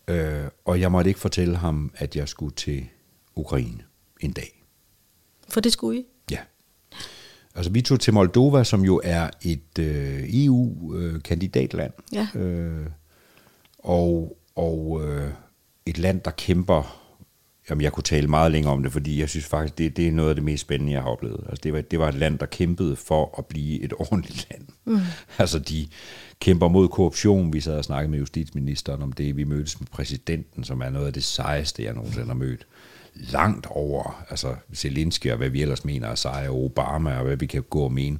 Øh, og jeg måtte ikke fortælle ham, at jeg skulle til Ukraine en dag. For det skulle I? Ja. Altså vi tog til Moldova, som jo er et øh, EU-kandidatland. Ja. Øh, og og øh, et land, der kæmper... Jamen, jeg kunne tale meget længere om det, fordi jeg synes faktisk, det, det er noget af det mest spændende, jeg har oplevet. Altså, det, var, det var et land, der kæmpede for at blive et [LAUGHS] ordentligt land. Mm. Altså, de kæmper mod korruption. Vi sad og snakkede med justitsministeren om det. Vi mødtes med præsidenten, som er noget af det sejeste, jeg nogensinde har mødt langt over altså Zelensky og hvad vi ellers mener af sig, og Obama og hvad vi kan gå og mene.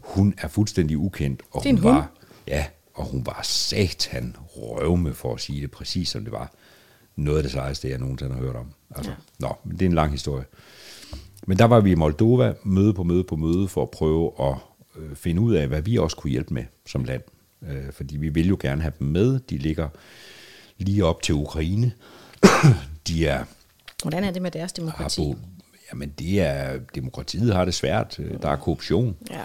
Hun er fuldstændig ukendt, og hun, hun var, ja, og hun var satan røvme for at sige det præcis som det var. Noget af det sejeste, jeg nogensinde har hørt om. Altså, ja. Nå, men det er en lang historie. Men der var vi i Moldova, møde på møde på møde, for at prøve at finde ud af, hvad vi også kunne hjælpe med som land. Øh, fordi vi vil jo gerne have dem med. De ligger lige op til Ukraine. [CLEARS THROAT] de er... Hvordan er det med deres demokrati? Har jamen, det er, demokratiet har det svært. Der er korruption. Ja.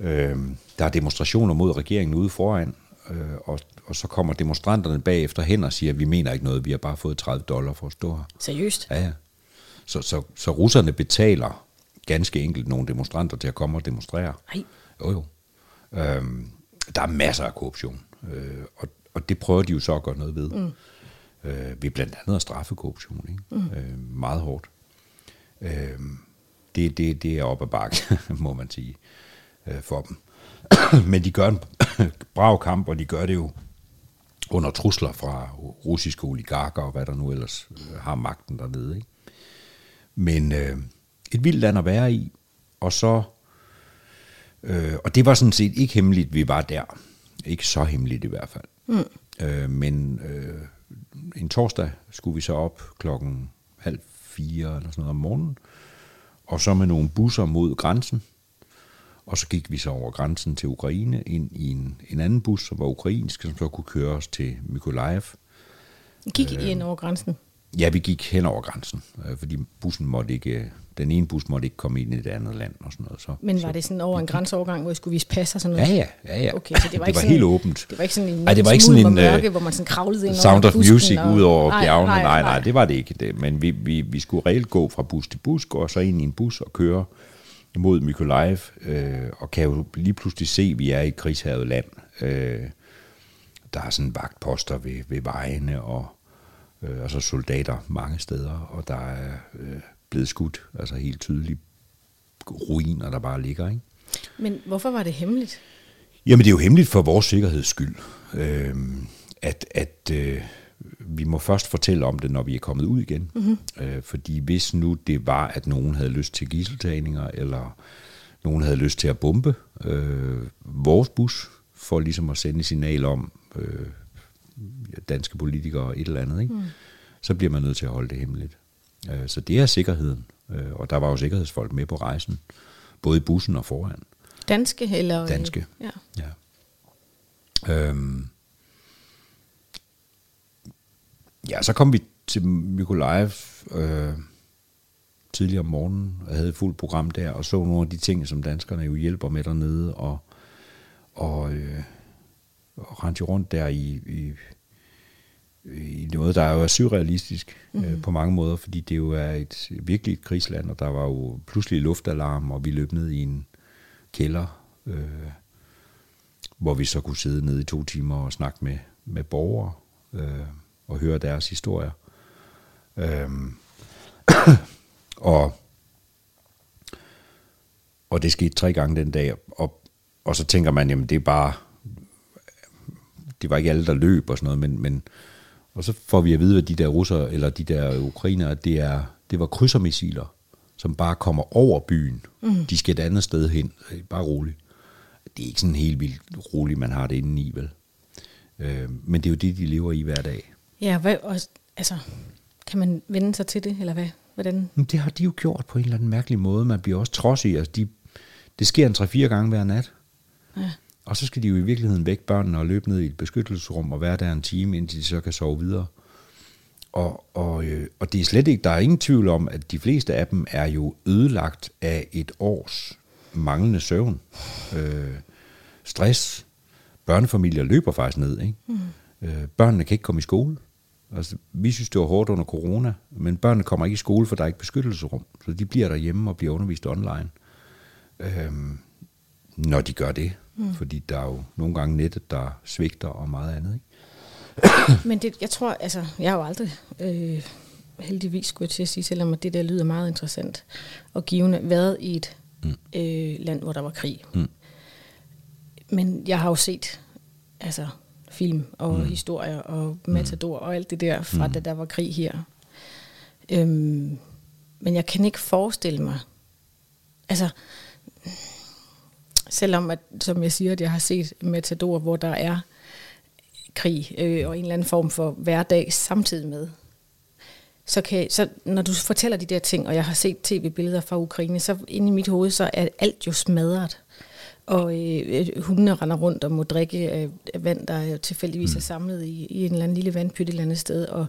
Øh, der er demonstrationer mod regeringen ude foran. Øh, og, og så kommer demonstranterne bagefter hen og siger, at vi mener ikke noget, vi har bare fået 30 dollar for at stå her. Seriøst? Ja, ja. Så, så, så russerne betaler ganske enkelt nogle demonstranter til at komme og demonstrere. Nej. Jo, jo. Øhm, der er masser af korruption, øh, og, og det prøver de jo så at gøre noget ved. Mm. Øh, ved blandt andet at straffe korruption, ikke? Mm. Øh, meget hårdt. Øh, det, det, det er op ad bakke, [LAUGHS] må man sige, øh, for dem. [CLEARS THROAT] Men de gør en [CLEARS THROAT] brav kamp, og de gør det jo under trusler fra russiske oligarker og hvad der nu ellers øh, har magten dernede. Ikke? Men øh, et vildt land at være i, og så øh, og det var sådan set ikke hemmeligt, vi var der. Ikke så hemmeligt i hvert fald. Mm. Øh, men øh, en torsdag skulle vi så op klokken halv fire eller sådan noget om morgenen, og så med nogle busser mod grænsen, og så gik vi så over grænsen til Ukraine ind i en, en anden bus, som var ukrainsk, som så kunne køre os til Mykolaiv. Gik I ind over grænsen? Ja, vi gik hen over grænsen, øh, fordi bussen måtte ikke, den ene bus måtte ikke komme ind i et andet land og sådan noget. Så, Men var det sådan over en grænseovergang, hvor I skulle vise pas og sådan noget? Ja, ja. ja, ja. Okay, så det var, det ikke var sådan, helt åbent. Det var ikke sådan en, Ej, det var ikke sådan en mørke, uh, hvor man sådan kravlede ind Sound of Music og, ud over nej, bjergene. Nej, nej, nej, nej, det var det ikke. Det. Men vi, vi, vi skulle reelt gå fra bus til bus, gå så ind i en bus og køre mod Mykolaiv, øh, og kan jo lige pludselig se, at vi er i et krigshavet land. Øh, der er sådan vagtposter ved, ved vejene, og, øh, og så soldater mange steder, og der er øh, blevet skudt, altså helt tydeligt ruiner, der bare ligger. Ikke? Men hvorfor var det hemmeligt? Jamen det er jo hemmeligt for vores sikkerheds skyld, øh, at, at øh, vi må først fortælle om det, når vi er kommet ud igen. Mm-hmm. Øh, fordi hvis nu det var, at nogen havde lyst til gisseltagninger, eller nogen havde lyst til at bombe øh, vores bus, for ligesom at sende signal om øh, danske politikere og et eller andet, ikke? Mm. så bliver man nødt til at holde det hemmeligt. Øh, så det er sikkerheden, øh, og der var jo sikkerhedsfolk med på rejsen, både i bussen og foran. Danske eller? Danske, ja. ja. Øhm, Ja, så kom vi til Mykolaiv øh, tidligere om morgenen, og havde et fuldt program der, og så nogle af de ting, som danskerne jo hjælper med dernede, og, og, øh, og rendte rundt der i, i, i noget, der er jo surrealistisk mm. øh, mhm. på mange måder, fordi det jo er et virkelig et krigsland, og der var jo pludselig luftalarm, og vi løb ned i en kælder, øh, hvor vi så kunne sidde nede i to timer og snakke med, med borgere. Øh, og høre deres historier. Øhm, [COUGHS] og, og det skete tre gange den dag, og, og så tænker man, jamen det er bare, det var ikke alle, der løb og sådan noget, men, men og så får vi at vide, at de der russer, eller de der ukrainere, det, er, det var krydsermissiler, som bare kommer over byen. Mm. De skal et andet sted hen. Bare roligt. Det er ikke sådan helt vildt roligt, man har det inde i, vel? Øh, men det er jo det, de lever i hver dag. Ja, hvad, og, altså, kan man vende sig til det, eller hvad? Hvordan? Men det har de jo gjort på en eller anden mærkelig måde. Man bliver også trodsig. Altså, de, det sker en tre-fire gange hver nat. Ja. Og så skal de jo i virkeligheden væk børnene og løbe ned i et beskyttelsesrum og være der en time, indtil de så kan sove videre. Og, og, øh, og det er slet ikke, der er ingen tvivl om, at de fleste af dem er jo ødelagt af et års manglende søvn. Øh, stress. Børnefamilier løber faktisk ned. Ikke? Mm. Øh, børnene kan ikke komme i skole. Altså, vi synes, det var hårdt under corona, men børnene kommer ikke i skole, for der er ikke beskyttelsesrum. Så de bliver derhjemme og bliver undervist online. Øhm, når de gør det. Mm. Fordi der er jo nogle gange nettet, der svigter og meget andet. Ikke? [COUGHS] men det, jeg tror, altså, jeg har jo aldrig, øh, heldigvis skulle jeg til at sige, selvom det der lyder meget interessant og givende, været i et mm. øh, land, hvor der var krig. Mm. Men jeg har jo set, altså film og mm. historier og Matador mm. og alt det der fra mm. da der var krig her. Øhm, men jeg kan ikke forestille mig, altså selvom at, som jeg siger, at jeg har set Matador, hvor der er krig øh, og en eller anden form for hverdag samtidig med. så, kan, så når du fortæller de der ting, og jeg har set tv-billeder fra Ukraine, så inde i mit hoved, så er alt jo smadret. Og øh, hundene render rundt og må drikke af vand, der tilfældigvis mm. er samlet i, i en eller anden lille vandpyt et eller andet sted, og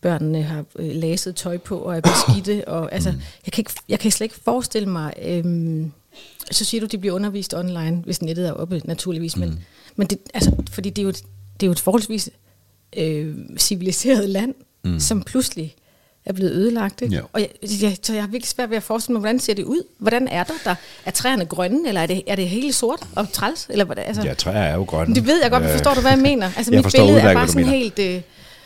børnene har øh, laset tøj på og er beskidte. Og, altså, mm. jeg, kan ikke, jeg kan slet ikke forestille mig... Øh, så siger du, de bliver undervist online, hvis nettet er oppe, naturligvis. Men, mm. men det, altså, fordi det er jo, det er jo et forholdsvis øh, civiliseret land, mm. som pludselig er blevet ødelagt. Ikke? Ja. Og jeg, jeg, så jeg har virkelig svært ved at forestille mig, hvordan ser det ud? Hvordan er der? der? Er træerne grønne, eller er det, er det helt sort og træls? Eller, altså, Ja, træer er jo grønne. det ved jeg godt, men forstår du, hvad jeg [LAUGHS] mener? Altså, Jeg mit billede er bare sådan helt... Øh,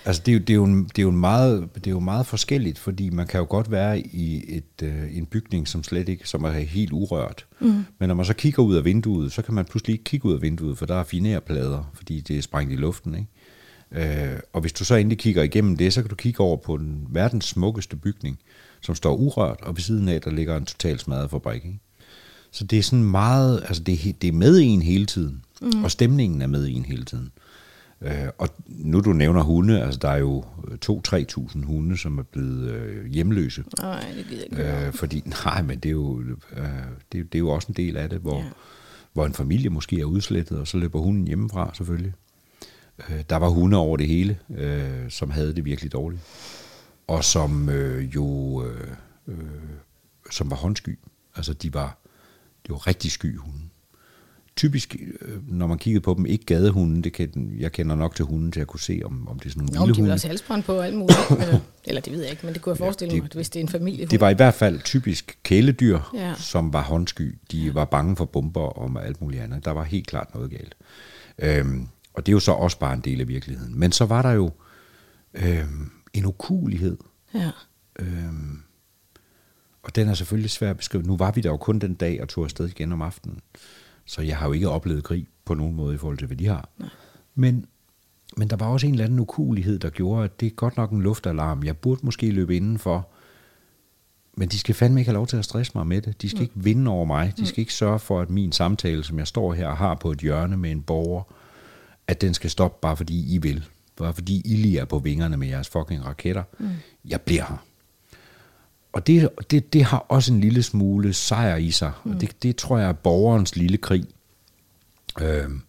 Altså, det er, jo, det, er jo en, det, er jo en meget, det er jo meget forskelligt, fordi man kan jo godt være i et, øh, en bygning, som slet ikke som er helt urørt. Mm. Men når man så kigger ud af vinduet, så kan man pludselig ikke kigge ud af vinduet, for der er finerplader, fordi det er sprængt i luften. Ikke? Øh, og hvis du så endelig kigger igennem det, så kan du kigge over på den verdens smukkeste bygning, som står urørt, og ved siden af, der ligger en totalt smadret fabrik. Ikke? Så det er sådan meget, altså det, er det er med en hele tiden, mm. og stemningen er med en hele tiden. Øh, og nu du nævner hunde, altså der er jo 2-3.000 hunde, som er blevet øh, hjemløse. nej, det gider ikke. Øh, fordi, [LAUGHS] nej, men det er, jo, øh, det, det er jo også en del af det, hvor, ja. hvor en familie måske er udslettet, og så løber hunden hjemmefra selvfølgelig. Øh, der var hunde over det hele, øh, som havde det virkelig dårligt. Og som øh, jo øh, øh, som var håndsky. Altså de var, det var rigtig sky hunde. Typisk, øh, når man kiggede på dem, ikke gadehunde, det kan, jeg kender nok til hunden til at kunne se, om, om det er sådan nogle Nå, de vil også halsbrand på og alt muligt. [LAUGHS] eller, det ved jeg ikke, men det kunne jeg forestille det- mig, hvis det er en familie. Det var i hvert fald typisk kæledyr, Ja. ja. som var håndsky. De var bange for bomber og alt muligt andet. Der var helt klart noget galt. Øhm, og det er jo så også bare en del af virkeligheden. Men så var der jo øhm, en ukulighed. Ja. Øhm, og den er selvfølgelig svær at beskrive. Nu var vi der jo kun den dag og tog afsted igen om aftenen. Så jeg har jo ikke oplevet krig på nogen måde i forhold til, hvad de har. Men, men der var også en eller anden ukulighed, der gjorde, at det er godt nok en luftalarm. Jeg burde måske løbe indenfor. Men de skal fandme ikke have lov til at stresse mig med det. De skal mm. ikke vinde over mig. De skal ikke sørge for, at min samtale, som jeg står her og har på et hjørne med en borger, at den skal stoppe, bare fordi I vil. Bare fordi I lige er på vingerne med jeres fucking raketter. Mm. Jeg bliver her. Og det, det, det har også en lille smule sejr i sig. Mm. Og det, det tror jeg er borgerens lille krig. Øhm,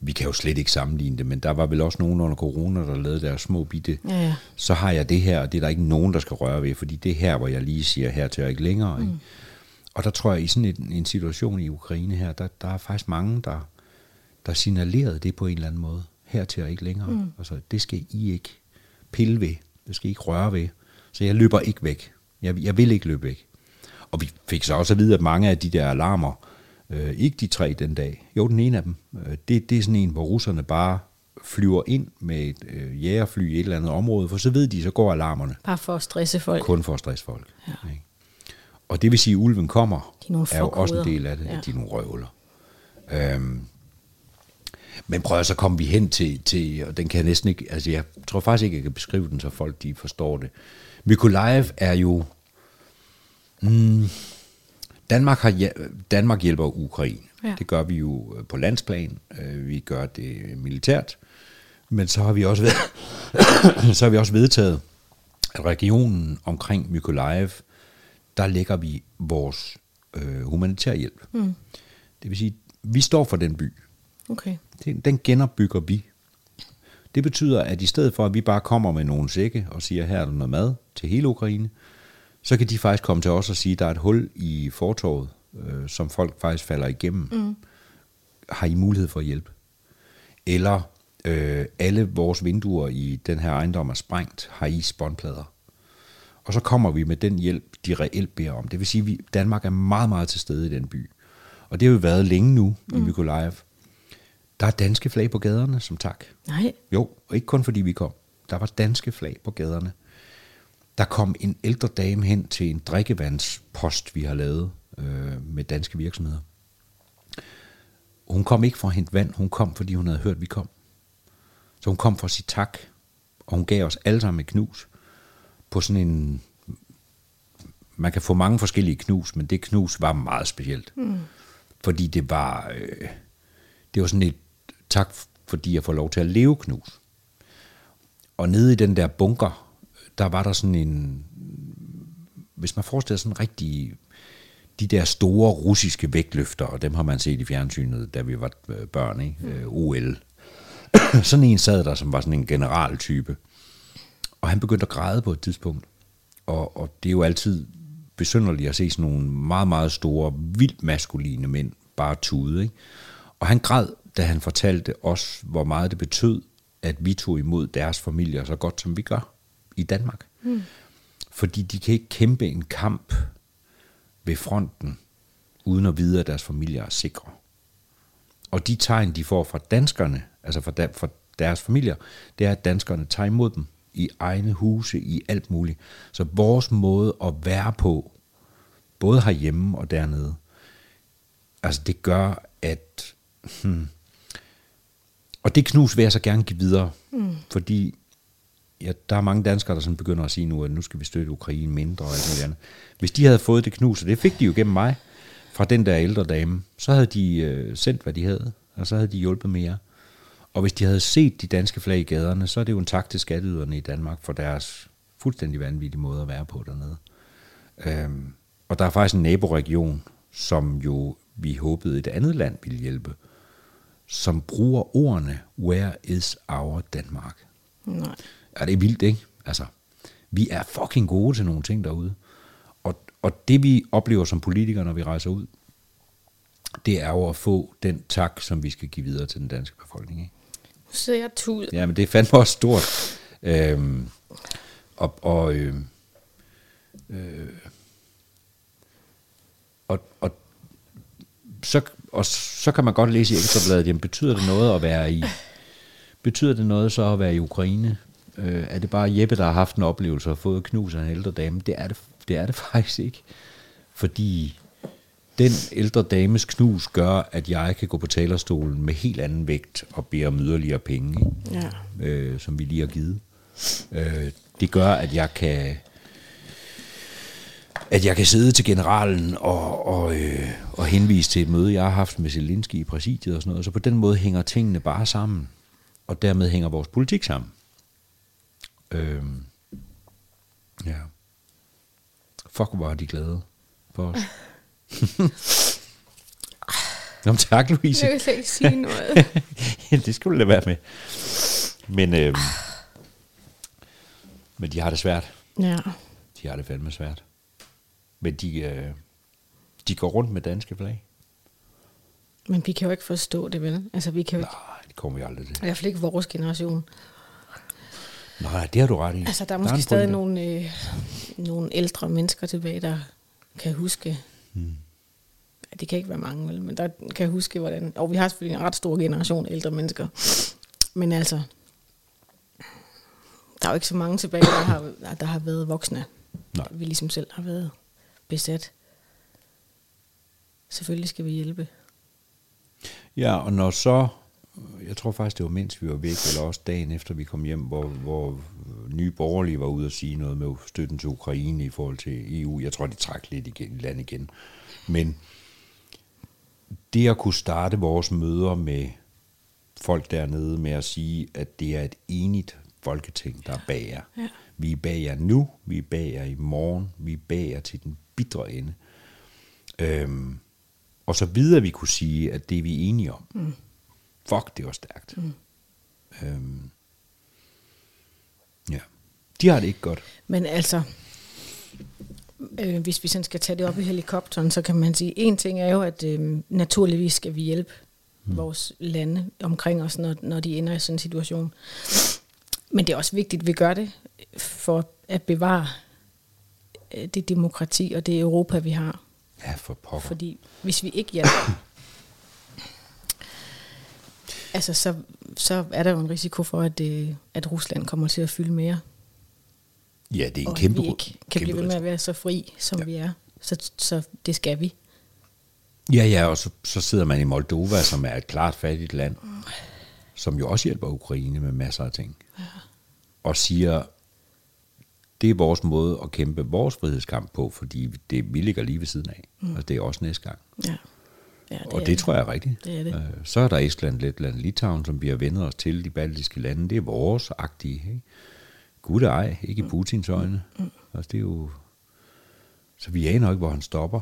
vi kan jo slet ikke sammenligne det, men der var vel også nogen under corona, der lavede deres små bitte. Ja, ja. Så har jeg det her, og det er der ikke nogen, der skal røre ved, fordi det er her, hvor jeg lige siger, her til og ikke længere. Ikke? Og der tror jeg, i sådan en, en situation i Ukraine her, der, der er faktisk mange, der, der signalerede det på en eller anden måde. Her til og ikke længere. Mm. Altså, det skal I ikke pille ved. Det skal I ikke røre ved. Så jeg løber ikke væk. Jeg, jeg vil ikke løbe væk. Og vi fik så også at vide, at mange af de der alarmer, øh, ikke de tre den dag, jo den ene af dem, øh, det, det er sådan en, hvor russerne bare flyver ind med et øh, jægerfly i et eller andet område, for så ved de, så går alarmerne Bare for at stresse folk. kun for at stresse folk. Ja. Ikke? Og det vil sige, at ulven kommer, De er er jo også en del af det, Ja. ja. de er nogle røvler. Øhm, men prøv at så komme vi hen til, til, og den kan jeg næsten ikke, altså jeg tror faktisk ikke, jeg kan beskrive den, så folk de forstår det. Mykolaiv er jo, mm, Danmark, har, Danmark hjælper Ukraine. Ja. Det gør vi jo på landsplan, øh, vi gør det militært, men så har vi også, ved, [COUGHS] så har vi også vedtaget, at regionen omkring Mykolaiv, der lægger vi vores øh, humanitær hjælp. Mm. Det vil sige, vi står for den by. Okay. Den, den genopbygger vi. Det betyder, at i stedet for, at vi bare kommer med nogle sække og siger, her er der noget mad til hele Ukraine, så kan de faktisk komme til os og sige, der er et hul i fortorvet, øh, som folk faktisk falder igennem. Mm. Har I mulighed for at hjælpe? Eller øh, alle vores vinduer i den her ejendom er sprængt, har I spåndplader? Og så kommer vi med den hjælp, de reelt beder om. Det vil sige, at Danmark er meget, meget til stede i den by. Og det har jo været længe nu mm. i Mykolaiv. Der er danske flag på gaderne, som tak. Nej. Jo, og ikke kun fordi vi kom. Der var danske flag på gaderne. Der kom en ældre dame hen til en drikkevandspost, vi har lavet øh, med danske virksomheder. Hun kom ikke for at hente vand, hun kom, fordi hun havde hørt, at vi kom. Så hun kom for at sige tak, og hun gav os alle sammen et knus på sådan en... Man kan få mange forskellige knus, men det knus var meget specielt. Mm. Fordi det var... Øh, det var sådan et tak, fordi jeg får lov til at leve knus. Og nede i den der bunker, der var der sådan en, hvis man forestiller sådan en rigtig, de der store russiske vægtløfter, og dem har man set i fjernsynet, da vi var øh, børn, ikke? Mm. OL. [CLEARS THROAT] sådan en sad der, som var sådan en generaltype. Og han begyndte at græde på et tidspunkt. Og, og det er jo altid besynderligt at se sådan nogle meget, meget store, vildt maskuline mænd bare tude. Ikke? Og han græd, da han fortalte os, hvor meget det betød, at vi tog imod deres familier så godt, som vi gør i Danmark. Mm. Fordi de kan ikke kæmpe en kamp ved fronten, uden at vide, at deres familier er sikre. Og de tegn, de får fra danskerne, altså fra, der, fra deres familier, det er, at danskerne tager imod dem i egne huse, i alt muligt. Så vores måde at være på, både herhjemme og dernede, altså det gør, at... Hmm, og det knus vil jeg så gerne give videre, mm. fordi ja, der er mange danskere, der sådan begynder at sige nu, at nu skal vi støtte Ukraine mindre og alt muligt andet. Hvis de havde fået det knus, og det fik de jo gennem mig, fra den der ældre dame, så havde de øh, sendt, hvad de havde, og så havde de hjulpet mere. Og hvis de havde set de danske flag i gaderne, så er det jo en tak til skatteyderne i Danmark for deres fuldstændig vanvittige måde at være på dernede. Øhm, og der er faktisk en naboregion, som jo vi håbede et andet land ville hjælpe, som bruger ordene, where is our Danmark? Nej. Ja, det er vildt, ikke? Altså, vi er fucking gode til nogle ting derude. Og, og det vi oplever som politikere, når vi rejser ud, det er jo at få den tak, som vi skal give videre til den danske befolkning. Ikke? Så jeg tud. Ja, men det er fandme også stort. Øhm, og, og, øh, øh, og, og, så, og så kan man godt læse i Ekstrabladet, jamen betyder det noget at være i, betyder det noget så at være i Ukraine? Øh, er det bare Jeppe, der har haft en oplevelse og fået knus af en ældre dame? Det er det, det er det [LAUGHS] faktisk ikke. Fordi den ældre dames knus gør, at jeg kan gå på talerstolen med helt anden vægt og bede om yderligere penge, ja. øh, som vi lige har givet. Øh, det gør, at jeg kan at jeg kan sidde til generalen og, og, øh, og henvise til et møde, jeg har haft med Zelensky i præsidiet og sådan noget. Så på den måde hænger tingene bare sammen, og dermed hænger vores politik sammen. Øh, ja. Fuck, hvor er de glade for os. [LAUGHS] Nå, tak, Louise. Jeg vil slet ikke sige noget. [LAUGHS] det skulle du lade være med. Men, øh, men de har det svært. Ja. De har det fandme svært. Men de, øh, de går rundt med danske flag. Men vi kan jo ikke forstå det, vel? Altså, vi kan jo ikke... Nej, det kommer vi aldrig til. I hvert fald ikke vores generation. Nej, det har du ret i. Altså, der er måske der er stadig nogle, øh, nogle ældre mennesker tilbage, der kan huske Hmm. Ja, det kan ikke være mange, vel? men der kan huske, hvordan... Og vi har selvfølgelig en ret stor generation ældre mennesker. Men altså, der er jo ikke så mange tilbage, der har, der har været voksne. Nej. Vi ligesom selv har været besat. Selvfølgelig skal vi hjælpe. Ja, og når så, jeg tror faktisk, det var mens vi var væk, eller også dagen efter vi kom hjem, hvor, hvor nye borgerlige var ude og sige noget med støtten til Ukraine i forhold til EU. Jeg tror, de trak lidt igen, land igen. Men det at kunne starte vores møder med folk dernede med at sige, at det er et enigt folketing, der er bag jer. Ja. Vi er bag jer nu, vi er bag jer i morgen, vi er bag jer til den bidre ende. Øhm, og så videre vi kunne sige, at det er vi enige om. Mm. Fuck, det var stærkt. Mm. Øhm, ja. De har det ikke godt. Men altså, øh, hvis vi sådan skal tage det op i helikopteren, så kan man sige, en ting er jo, at øh, naturligvis skal vi hjælpe mm. vores lande omkring os, når, når de ender i sådan en situation. Men det er også vigtigt, at vi gør det for at bevare øh, det demokrati og det Europa, vi har. Ja, for pokker. Fordi hvis vi ikke hjælper, altså så, så er der jo en risiko for, at, det, øh, at Rusland kommer til at fylde mere. Ja, det er en og kæmpe vi ikke kan blive ved med at være så fri, som ja. vi er. Så, så det skal vi. Ja, ja, og så, så sidder man i Moldova, som er et klart fattigt land, mm. som jo også hjælper Ukraine med masser af ting. Ja. Og siger, det er vores måde at kæmpe vores frihedskamp på, fordi det, vi ligger lige ved siden af. Mm. Og det er også næste gang. Ja. Ja, det og det, det tror jeg er rigtigt. Det er det. Øh, så er der Estland, Letland, Litauen, som vi har vendt os til, de baltiske lande. Det er vores agtige. Ikke? Gud ej, ikke i Putins øjne. Mm. Altså, det er jo... Så vi aner ikke, hvor han stopper.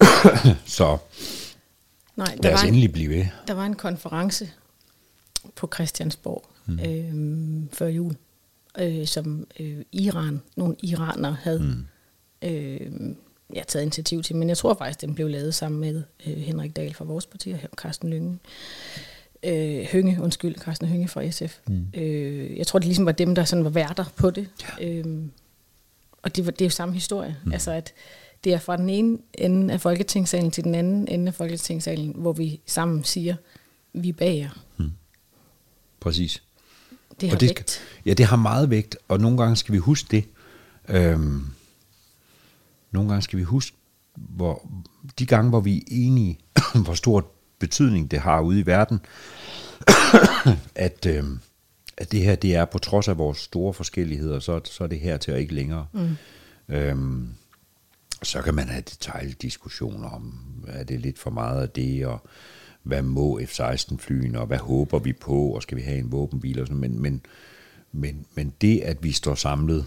[COUGHS] så Nej, der lad os var, en, endelig blive ved. der var en konference på Christiansborg mm. øh, før jul, øh, som øh, Iran, nogle iranere havde mm. øh, ja, taget initiativ til, men jeg tror faktisk, den blev lavet sammen med øh, Henrik Dahl fra vores parti og Carsten Lynge. Øh, Hønge, undskyld, Carsten Hønge fra SF. Mm. Øh, jeg tror, det ligesom var dem, der sådan var værter på det. Ja. Øh, og det, var, det er jo samme historie. Mm. Altså, at det er fra den ene ende af Folketingssalen til den anden ende af Folketingssalen, hvor vi sammen siger, vi er bag jer. Mm. Præcis. Det har og det, vægt. Ja, det har meget vægt, og nogle gange skal vi huske det. Øhm, nogle gange skal vi huske, hvor de gange, hvor vi er enige, hvor stor betydning det har ude i verden, at, øhm, at det her, det er på trods af vores store forskelligheder, så, så er det her til at ikke længere. Mm. Øhm, så kan man have detaljdiskussioner om, er det lidt for meget af det, og hvad må F-16-flyene, og hvad håber vi på, og skal vi have en våbenbil og sådan men, men, men, men det, at vi står samlet,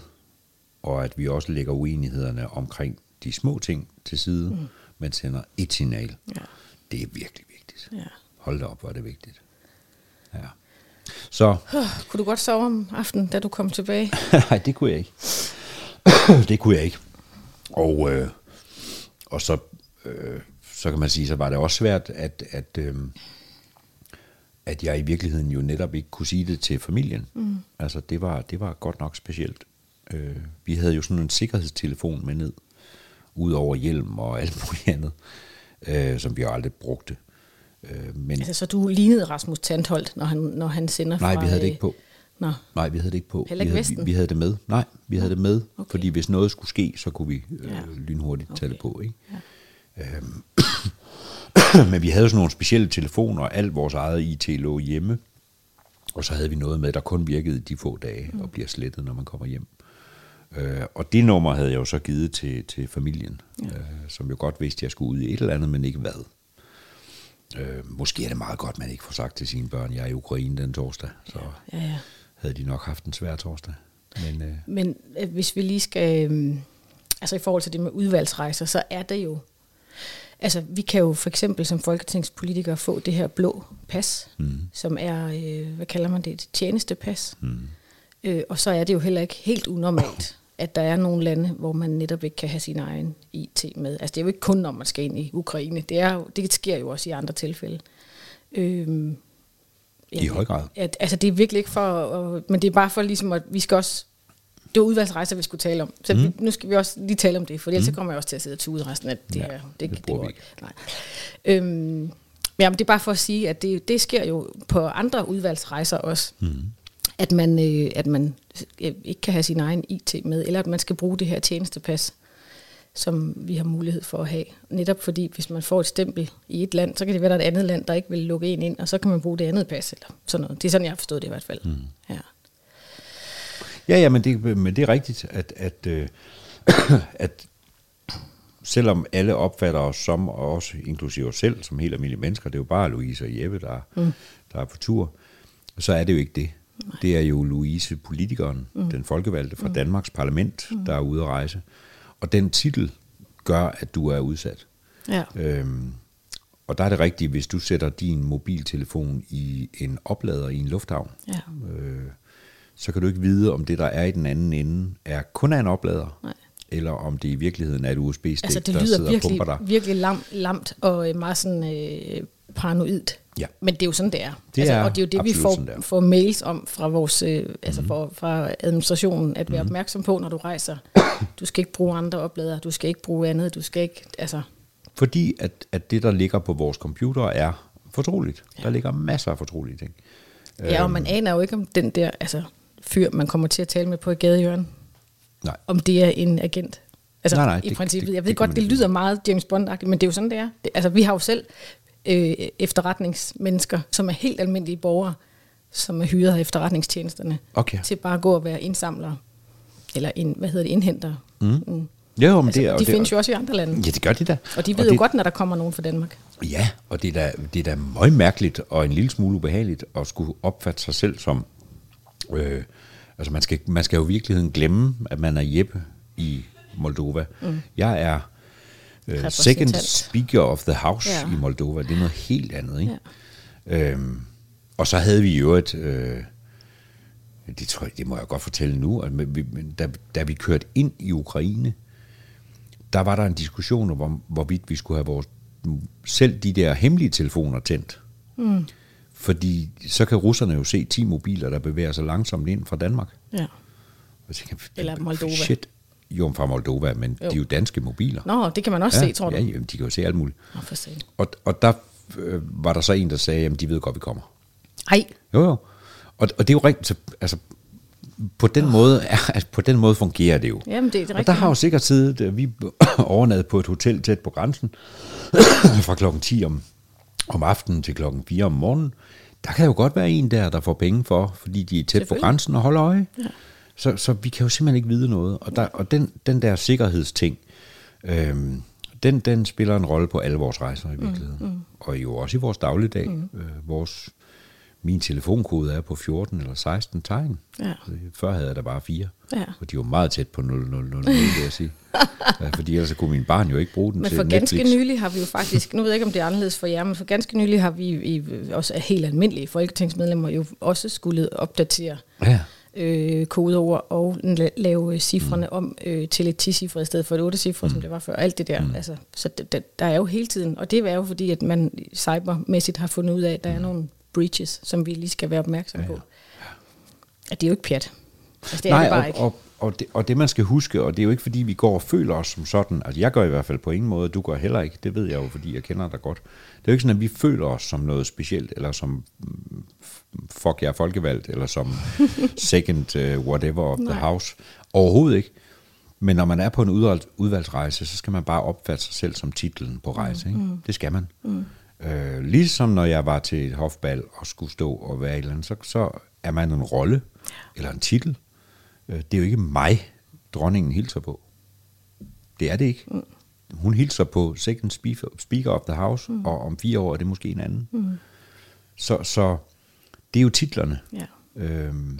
og at vi også lægger uenighederne omkring de små ting til side, mm. men sender et signal, Ja. det er virkelig vigtigt. Ja. Hold da op, hvor er det vigtigt. Ja. Så, Kunne du godt sove om aftenen, da du kom tilbage? [LAUGHS] nej, det kunne jeg ikke. [COUGHS] det kunne jeg ikke. Og, øh, og så, øh, så kan man sige, så var det også svært, at, at, øh, at jeg i virkeligheden jo netop ikke kunne sige det til familien. Mm. Altså, det var, det var godt nok specielt. Øh, vi havde jo sådan en sikkerhedstelefon med ned, ud over hjelm og alt muligt andet, øh, som vi jo aldrig brugte. Øh, men Altså, så du lignede Rasmus Tandholt, når han, når han sender nej, fra... vi havde det øh, ikke på. Nå, Nej, vi havde det ikke på. Heller ikke vi, havde, vi, vi havde det med. Nej, vi havde det med, okay. fordi hvis noget skulle ske, så kunne vi øh, Ja. lynhurtigt tage Okay. det på. Ikke? Øhm, [COUGHS] men vi havde sådan nogle specielle telefoner, og alt vores eget IT lå hjemme. Og så havde vi noget med, der kun virkede de få dage, mm. og bliver slettet, når man kommer hjem. Øh, og det nummer havde jeg jo så givet til, til familien, ja. øh, som jo godt vidste, at jeg skulle ud i et eller andet, men ikke hvad. Øh, måske er det meget godt, man ikke får sagt til sine børn, jeg er i Ukraine den torsdag, så ja, ja. havde de nok haft en svær torsdag. Men øh, Men øh, hvis vi lige skal... Øh, altså i forhold til det med udvalgsrejser, så er det jo... Altså, vi kan jo for eksempel som folketingspolitikere få det her blå pas, mm. som er, øh, hvad kalder man det, et tjenestepas. Mm. Øh, og så er det jo heller ikke helt unormalt, at der er nogle lande, hvor man netop ikke kan have sin egen IT med. Altså, det er jo ikke kun, når man skal ind i Ukraine. Det, er jo, det sker jo også i andre tilfælde. Øh, I høj grad. At, altså, det er virkelig ikke for... At, men det er bare for ligesom, at vi skal også... Det var udvalgsrejser, vi skulle tale om. Så mm. nu skal vi også lige tale om det, for ellers mm. så kommer jeg også til at sidde og tude resten af det Ja, her. det det, bruger går vi ikke. Nej. Øhm, ja, men det er bare for at sige, at det, det sker jo på andre udvalgsrejser også. Mm. At man, øh, at man øh, ikke kan have sin egen IT med, eller at man skal bruge det her tjenestepas, som vi har mulighed for at have. Netop fordi, hvis man får et stempel i et land, så kan det være, at der er et andet land, der ikke vil lukke en ind, og så kan man bruge det andet pas, eller sådan noget. Det er sådan, jeg har forstået det i hvert fald. Mm. Ja. Ja, ja, men det, men det er rigtigt, at, at, øh, [CLEARS THROAT] at selvom alle opfatter os som, og også inklusive os selv, som helt almindelige mennesker, det er jo bare Louise og Jeppe, der, mm. der er på tur, så er det jo ikke det. Det er jo Louise, politikeren, mm. den folkevalgte fra mm. Danmarks parlament, mm. der er ude at rejse. Og den titel gør, at du er udsat. Ja. Øhm, og der er det rigtigt, hvis du sætter din mobiltelefon i en oplader i en lufthavn, Ja. øh, så kan du ikke vide, om det, der er i den anden ende, er kun er en oplader, Nej. eller om det i virkeligheden er et USB-stik, Altså, det der lyder sidder og virkelig, pumper dig. virkelig lam, lamt og meget sådan øh, paranoid. Ja. Men det er jo sådan, det er. Det altså, er og det er jo det, vi får, sådan, får mails om fra vores, øh, altså Mhm. for, fra administrationen, at være opmærksom på, når du rejser. [COUGHS] Du skal ikke bruge andre opladere, du skal ikke bruge andet, du skal ikke, altså, Fordi at, at det, der ligger på vores computer, er fortroligt. Ja. Der ligger masser af fortrolige ting. ja, og Øhm. man aner jo ikke, om den der, altså, fyr, man kommer til at tale med på et gadehjørne, Nej. om det er en agent. Altså, Nej, nej, i det- princippet. jeg ved det godt, det lyder meget James Bond-agtigt, men det er jo sådan, det er. Det, altså, vi har jo selv øh, efterretningsmennesker, som er helt almindelige borgere, som er hyret af efterretningstjenesterne, Okay. til bare at gå og være indsamlere, eller en, hvad hedder det, indhenter. Mm. Mm. Jo, men Altså, det, er- de det, findes jo også i andre lande. Ja, det gør de da. Og de ved og jo det, godt, når der kommer nogen fra Danmark. Ja, og det er da, det er da meget mærkeligt og en lille smule ubehageligt at skulle opfatte sig selv som, øh, Altså man skal, man skal jo i virkeligheden glemme, at man er Jeppe i Moldova. Mm. Jeg er uh, second speaker of the house Ja. i Moldova. Det er noget helt andet, ikke? Ja. Øhm, og så havde vi jo et... Øh, det tror jeg, det må jeg godt fortælle nu, at vi, da, da vi kørte ind i Ukraine, der var der en diskussion om, hvor- hvorvidt vi skulle have vores, selv de der hemmelige telefoner tændt. Mm. Fordi så kan russerne jo se 10 mobiler, der bevæger sig langsomt ind fra Danmark. Ja. Tænker Eller Moldova. Shit. Jo, fra Moldova, men jo. de er jo danske mobiler. Nå, det kan man også ja, se, tror du? Ja, jamen, de kan jo se alt muligt. Nå, for satan. Og, og der øh, var der så en, der sagde, at de ved godt, vi kommer. Ej, Jo, jo. Og, og det er jo rigtigt. så, Altså, på den, oh. måde, er, altså, på den måde fungerer det jo. jamen det er det Og rigtigt. der har jo sikkert siddet, øh, vi [COUGHS] overnattet på et hotel tæt på grænsen, [COUGHS] fra klokken 10 om, om aftenen til klokken 4 om morgenen. Der kan jo godt være en der, der får penge for, fordi de er tæt på grænsen og holder øje. Ja. Så, så vi kan jo simpelthen ikke vide noget. Og, der, og den, den der sikkerhedsting, øhm, den, den spiller en rolle på alle vores rejser i virkeligheden. Mm, mm. Og jo også i vores dagligdag. Mm. Øh, vores, min telefonkode er på 14 eller 16 tegn. Ja. Altså, Før havde jeg da bare fire. Ja. Og de var meget tæt på 0, 0, 0, 0 vil jeg sige. [LAUGHS] Fordi ellers så kunne min barn jo ikke bruge den Men til for Netflix. ganske nylig har vi jo faktisk, nu ved jeg ikke, om det er anderledes for jer, men for ganske nylig har vi i, også helt almindelige folketingsmedlemmer jo også skulle opdatere Ja. Øh, kodeord og la- lave cifrene mm. om øh, til et 10-cifre i stedet for et 8-cifre, mm. som det var før. Alt det der. Mm. Altså, så det, der er jo hele tiden, og det er jo fordi, at man cybermæssigt har fundet ud af, at der er nogle breaches, som vi lige skal være opmærksom på. At det er jo ikke pjat. Altså, det er Nej, det bare og, ikke. Og, og, det, og det man skal huske, og det er jo ikke fordi vi går og føler os som sådan, altså jeg gør i hvert fald på ingen måde, du gør heller ikke, det ved jeg jo, fordi jeg kender dig godt. Det er jo ikke sådan, at vi føler os som noget specielt, eller som mm, fuck jeg er folkevalgt, eller som [LAUGHS] second uh, whatever of the Nej. house. Overhovedet ikke. Men når man er på en udvalg, udvalgsrejse, så skal man bare opfatte sig selv som titlen på rejse. Ikke? Mm. Det skal man. Mm. Øh, ligesom når jeg var til et hofbal og skulle stå og være et eller andet, så, så er man en rolle eller en titel. Øh, det er jo ikke mig, dronningen hilser på. Det er det ikke. Mm. Hun hilser på second speaker, speaker of the house, mm. og om fire år er det måske en anden. Mm. Så, så det er jo titlerne. Ja. Øhm,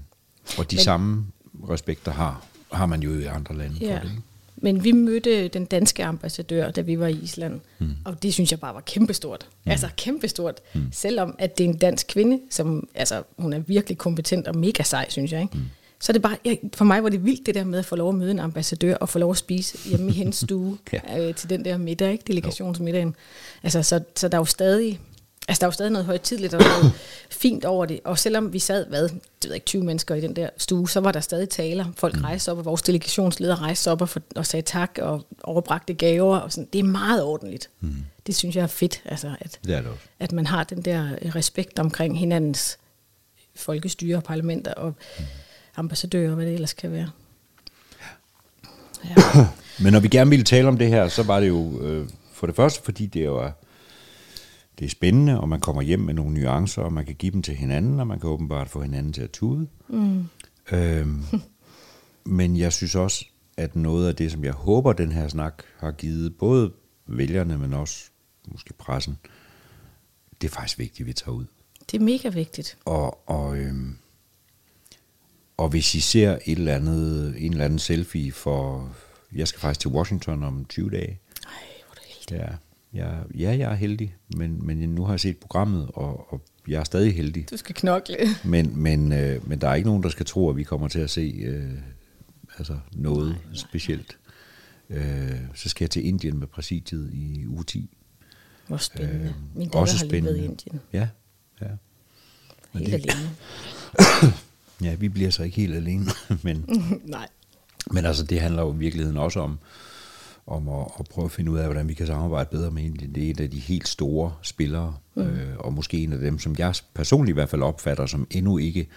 og de Men- samme respekter har, har man jo i andre lande. Ja. For det, ikke? Men vi mødte den danske ambassadør, da vi var i Island, mm. og det synes jeg bare var kæmpestort. Mm. Altså kæmpestort. Mm. Selvom at det er en dansk kvinde, som altså, hun er virkelig kompetent og mega sej, synes jeg. Ikke? Mm. Så er det bare, jeg, for mig var det vildt det der med at få lov at møde en ambassadør og få lov at spise hjemme i hendes [LAUGHS] stue Ja. øh, til den der middag, ikke? delegationsmiddagen. Altså, så, så der er jo stadig, altså, der er jo stadig noget højtidligt og noget [COUGHS] fint over det. Og selvom vi sad, hvad, det ved jeg ikke, 20 mennesker i den der stue, så var der stadig taler. Folk mm. rejste op, og vores delegationsleder rejste op og, for, og sagde tak og overbragte gaver. Og sådan. Det er meget ordentligt. Mm. Det synes jeg er fedt, altså, at, Det er det også. at man har den der respekt omkring hinandens folkestyre, parlamenter og mm. Ambassadører, hvad det ellers kan være. Ja. [COUGHS] Men når vi gerne ville tale om det her, så var det jo øh, for det første, fordi det jo er, det er spændende, og man kommer hjem med nogle nuancer, og man kan give dem til hinanden, og man kan åbenbart få hinanden til at tude. Mm. Øhm, [LAUGHS] men jeg synes også, at noget af det, som jeg håber, den her snak har givet både vælgerne, men også måske pressen, det er faktisk vigtigt, at vi tager ud. Det er mega vigtigt. Og, og, øhm, og hvis I ser et eller andet, en eller anden selfie for... Jeg skal faktisk til Washington om 20 dage. Ej, hvor er du heldig. Ja, jeg, ja, jeg er heldig, men, men nu har jeg set programmet, og, og jeg er stadig heldig. Du skal knokle. [LAUGHS] Men, men, øh, men der er ikke nogen, der skal tro, at vi kommer til at se øh, altså noget nej, nej, specielt. Øh, så skal jeg til Indien med præsidiet i uge 10. Hvor spændende. Øh, Min datter også har lige været i. Indien. Ja, ja. Men Helt det- alene. [COUGHS] Ja, vi bliver så ikke helt alene, [LAUGHS] men, [LAUGHS] Nej. men altså, det handler jo i virkeligheden også om, om at, at prøve at finde ud af, hvordan vi kan samarbejde bedre med Indien. Det er et af de helt store spillere, mm. øh, og måske en af dem, som jeg personligt i hvert fald opfatter, som endnu ikke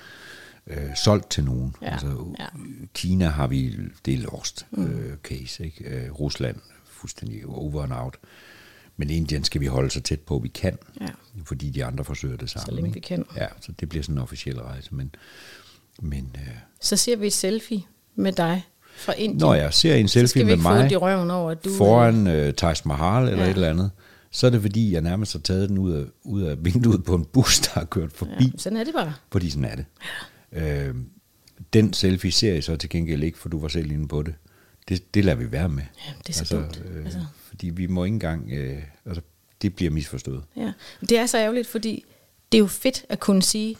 øh, solgt til nogen. Ja, Altså, ja. Kina har vi, det er lost mm. øh, case, ikke? Øh, Rusland fuldstændig over and out. Men Indien skal vi holde så tæt på, vi kan, Ja. fordi de andre forsøger det samme. længe ikke? vi kan. Ja, så det bliver sådan en officiel rejse, men, men øh, Så ser vi et selfie med dig fra Indien. når jeg ser en selfie med mig i røven over, at du... foran øh, Taj Mahal eller Ja. ja. et eller andet, så er det fordi, jeg nærmest har taget den ud af, ud af vinduet på en bus, der har kørt forbi. Ja, sådan er det bare. Fordi sådan er det. Øh, den selfie ser jeg så til gengæld ikke, for du var selv inde på det. Det, det lader vi være med. Ja, det er så dumt. Øh, Altså. Fordi vi må ikke engang... Øh, altså, det bliver misforstået. Ja, det er så ærgerligt, fordi det er jo fedt at kunne sige,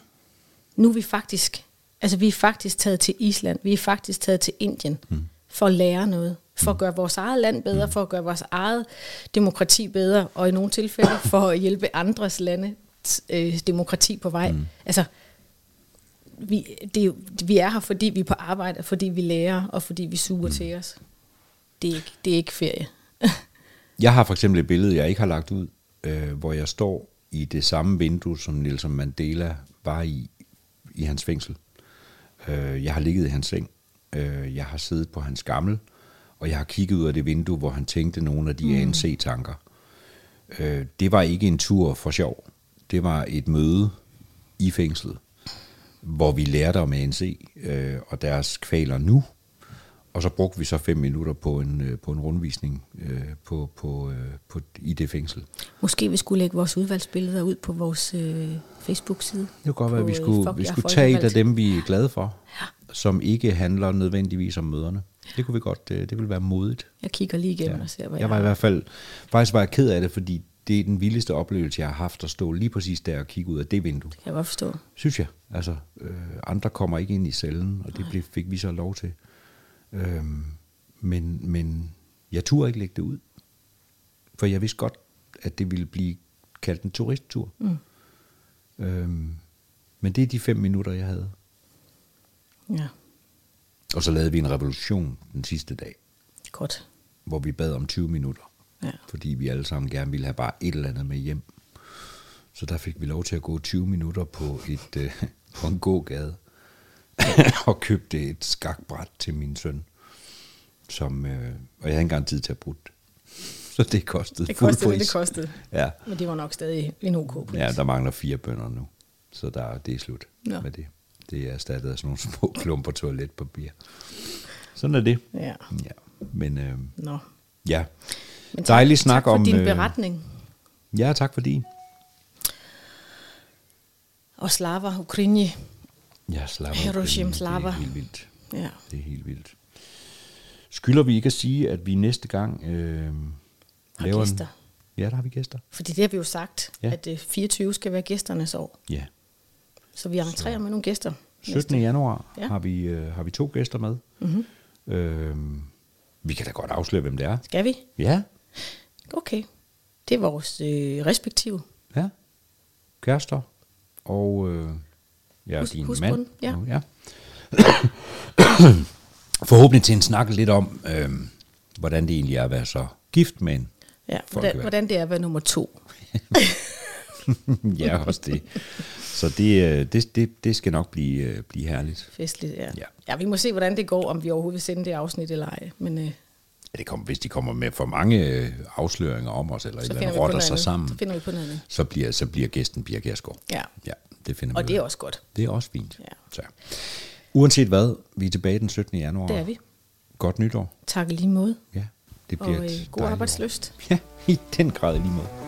nu er vi faktisk, altså vi er faktisk taget til Island, vi er faktisk taget til Indien mm. for at lære noget, for at gøre vores eget land bedre, for at gøre vores eget demokrati bedre, og i nogle tilfælde for at hjælpe andres lande øh, demokrati på vej. Mm. Altså, vi, det er vi er her, fordi vi er på arbejde, fordi vi lærer, og fordi vi suger mm. til os. Det er ikke, det er ikke ferie. [LAUGHS] Jeg har for eksempel et billede, jeg ikke har lagt ud, øh, hvor jeg står i det samme vindue, som Nelson Mandela var i, i hans fængsel. Øh, jeg har ligget i hans seng. Øh, jeg har siddet på hans gammel, og jeg har kigget ud af det vindue, hvor han tænkte nogle af de mm. ANC-tanker. Øh, det var ikke en tur for sjov. Det var et møde i fængslet, hvor vi lærte om ANC øh, og deres kvaler nu. Og så brugte vi så fem minutter på en, øh, på en rundvisning øh, på, på, øh, på, i det fængsel. Måske vi skulle lægge vores udvalgsbilleder ud på vores øh, Facebook-side. Det kunne godt være, at vi øh, skulle, Fuck vi skulle tage et af dem, vi er glade for, ja. som ikke handler nødvendigvis om møderne. Det kunne vi godt, det, det ville være modigt. Jeg kigger lige igennem ja. og ser, hvad Jeg var i hvert fald, faktisk var jeg ked af det, fordi det er den vildeste oplevelse, jeg har haft at stå lige præcis der og kigge ud af det vindue. kan jeg godt forstå. Synes jeg. Altså, øh, andre kommer ikke ind i cellen, og det blev, fik vi så lov til. Øhm, men, men jeg turde ikke lægge det ud. For jeg vidste godt, at det ville blive kaldt en turisttur. Mm. Øhm, men det er de fem minutter, jeg havde. Ja, Og så lavede vi en revolution den sidste dag, godt. hvor vi bad om 20 minutter. Ja. Fordi vi alle sammen gerne ville have bare et eller andet med hjem. Så der fik vi lov til at gå 20 minutter på, et, øh, [LAUGHS] på en gågade. [LAUGHS] og købte et skakbræt til min søn. Som, øh, og jeg havde ikke engang tid til at bruge det. Så det kostede Det kostede, pris. det kostede. Ja. Men det var nok stadig en OK pris. ja, der mangler fire bønder nu. Så der, det er slut Nå. med det. Det er erstattet af sådan nogle [LAUGHS] små klumper toiletpapir. Sådan er det. Ja. Ja. Men øh, Nå. ja, Men tak, Dejlig snak tak for om, din øh, beretning. ja, tak fordi. Og Slava Ukraine. Ja, slapper. Hiroshima Det slapper. er helt vildt. Ja. Det er helt vildt. Skylder vi ikke at sige, at vi næste gang øh, Har laver gæster. En, ja, der har vi gæster. Fordi det har vi jo sagt, Ja. at øh, 24 skal være gæsternes år. Ja. Så vi entrerer med nogle gæster. 17. januar Ja. har, vi, øh, har vi to gæster med. Mm-hmm. Øh, vi kan da godt afsløre, hvem det er. Skal vi? Ja, Okay. Det er vores øh, respektive. ja. Kærester og øh, ja, Hus- din husbond, mand. ja. ja. [COUGHS] Forhåbentlig til en snak lidt om, øh, hvordan det egentlig er at være så gift med en Ja, hvordan, hvordan det er at være nummer to. [LAUGHS] ja, også det. Så det, øh, det, det, det skal nok blive, øh, blive herligt. Festligt, ja. Ja. ja. Ja, vi må se, hvordan det går, om vi overhovedet vil sende det afsnit eller ej. Men øh, Ja, det kommer, hvis de kommer med for mange øh, afsløringer om os, eller et så eller finder andet rotter sig sammen, Så finder vi på noget andet. så bliver, så bliver gæsten Pia Kjærsgaard. Ja. Ja, det finder Og vi det er også godt. det er også fint. Ja. Så. Uanset hvad, vi er tilbage den 17. januar. Det er vi. Godt nytår. Tak lige måde. Ja, det bliver Og et øh, god dejligt år. arbejdsløst. Ja, i den grad lige måde.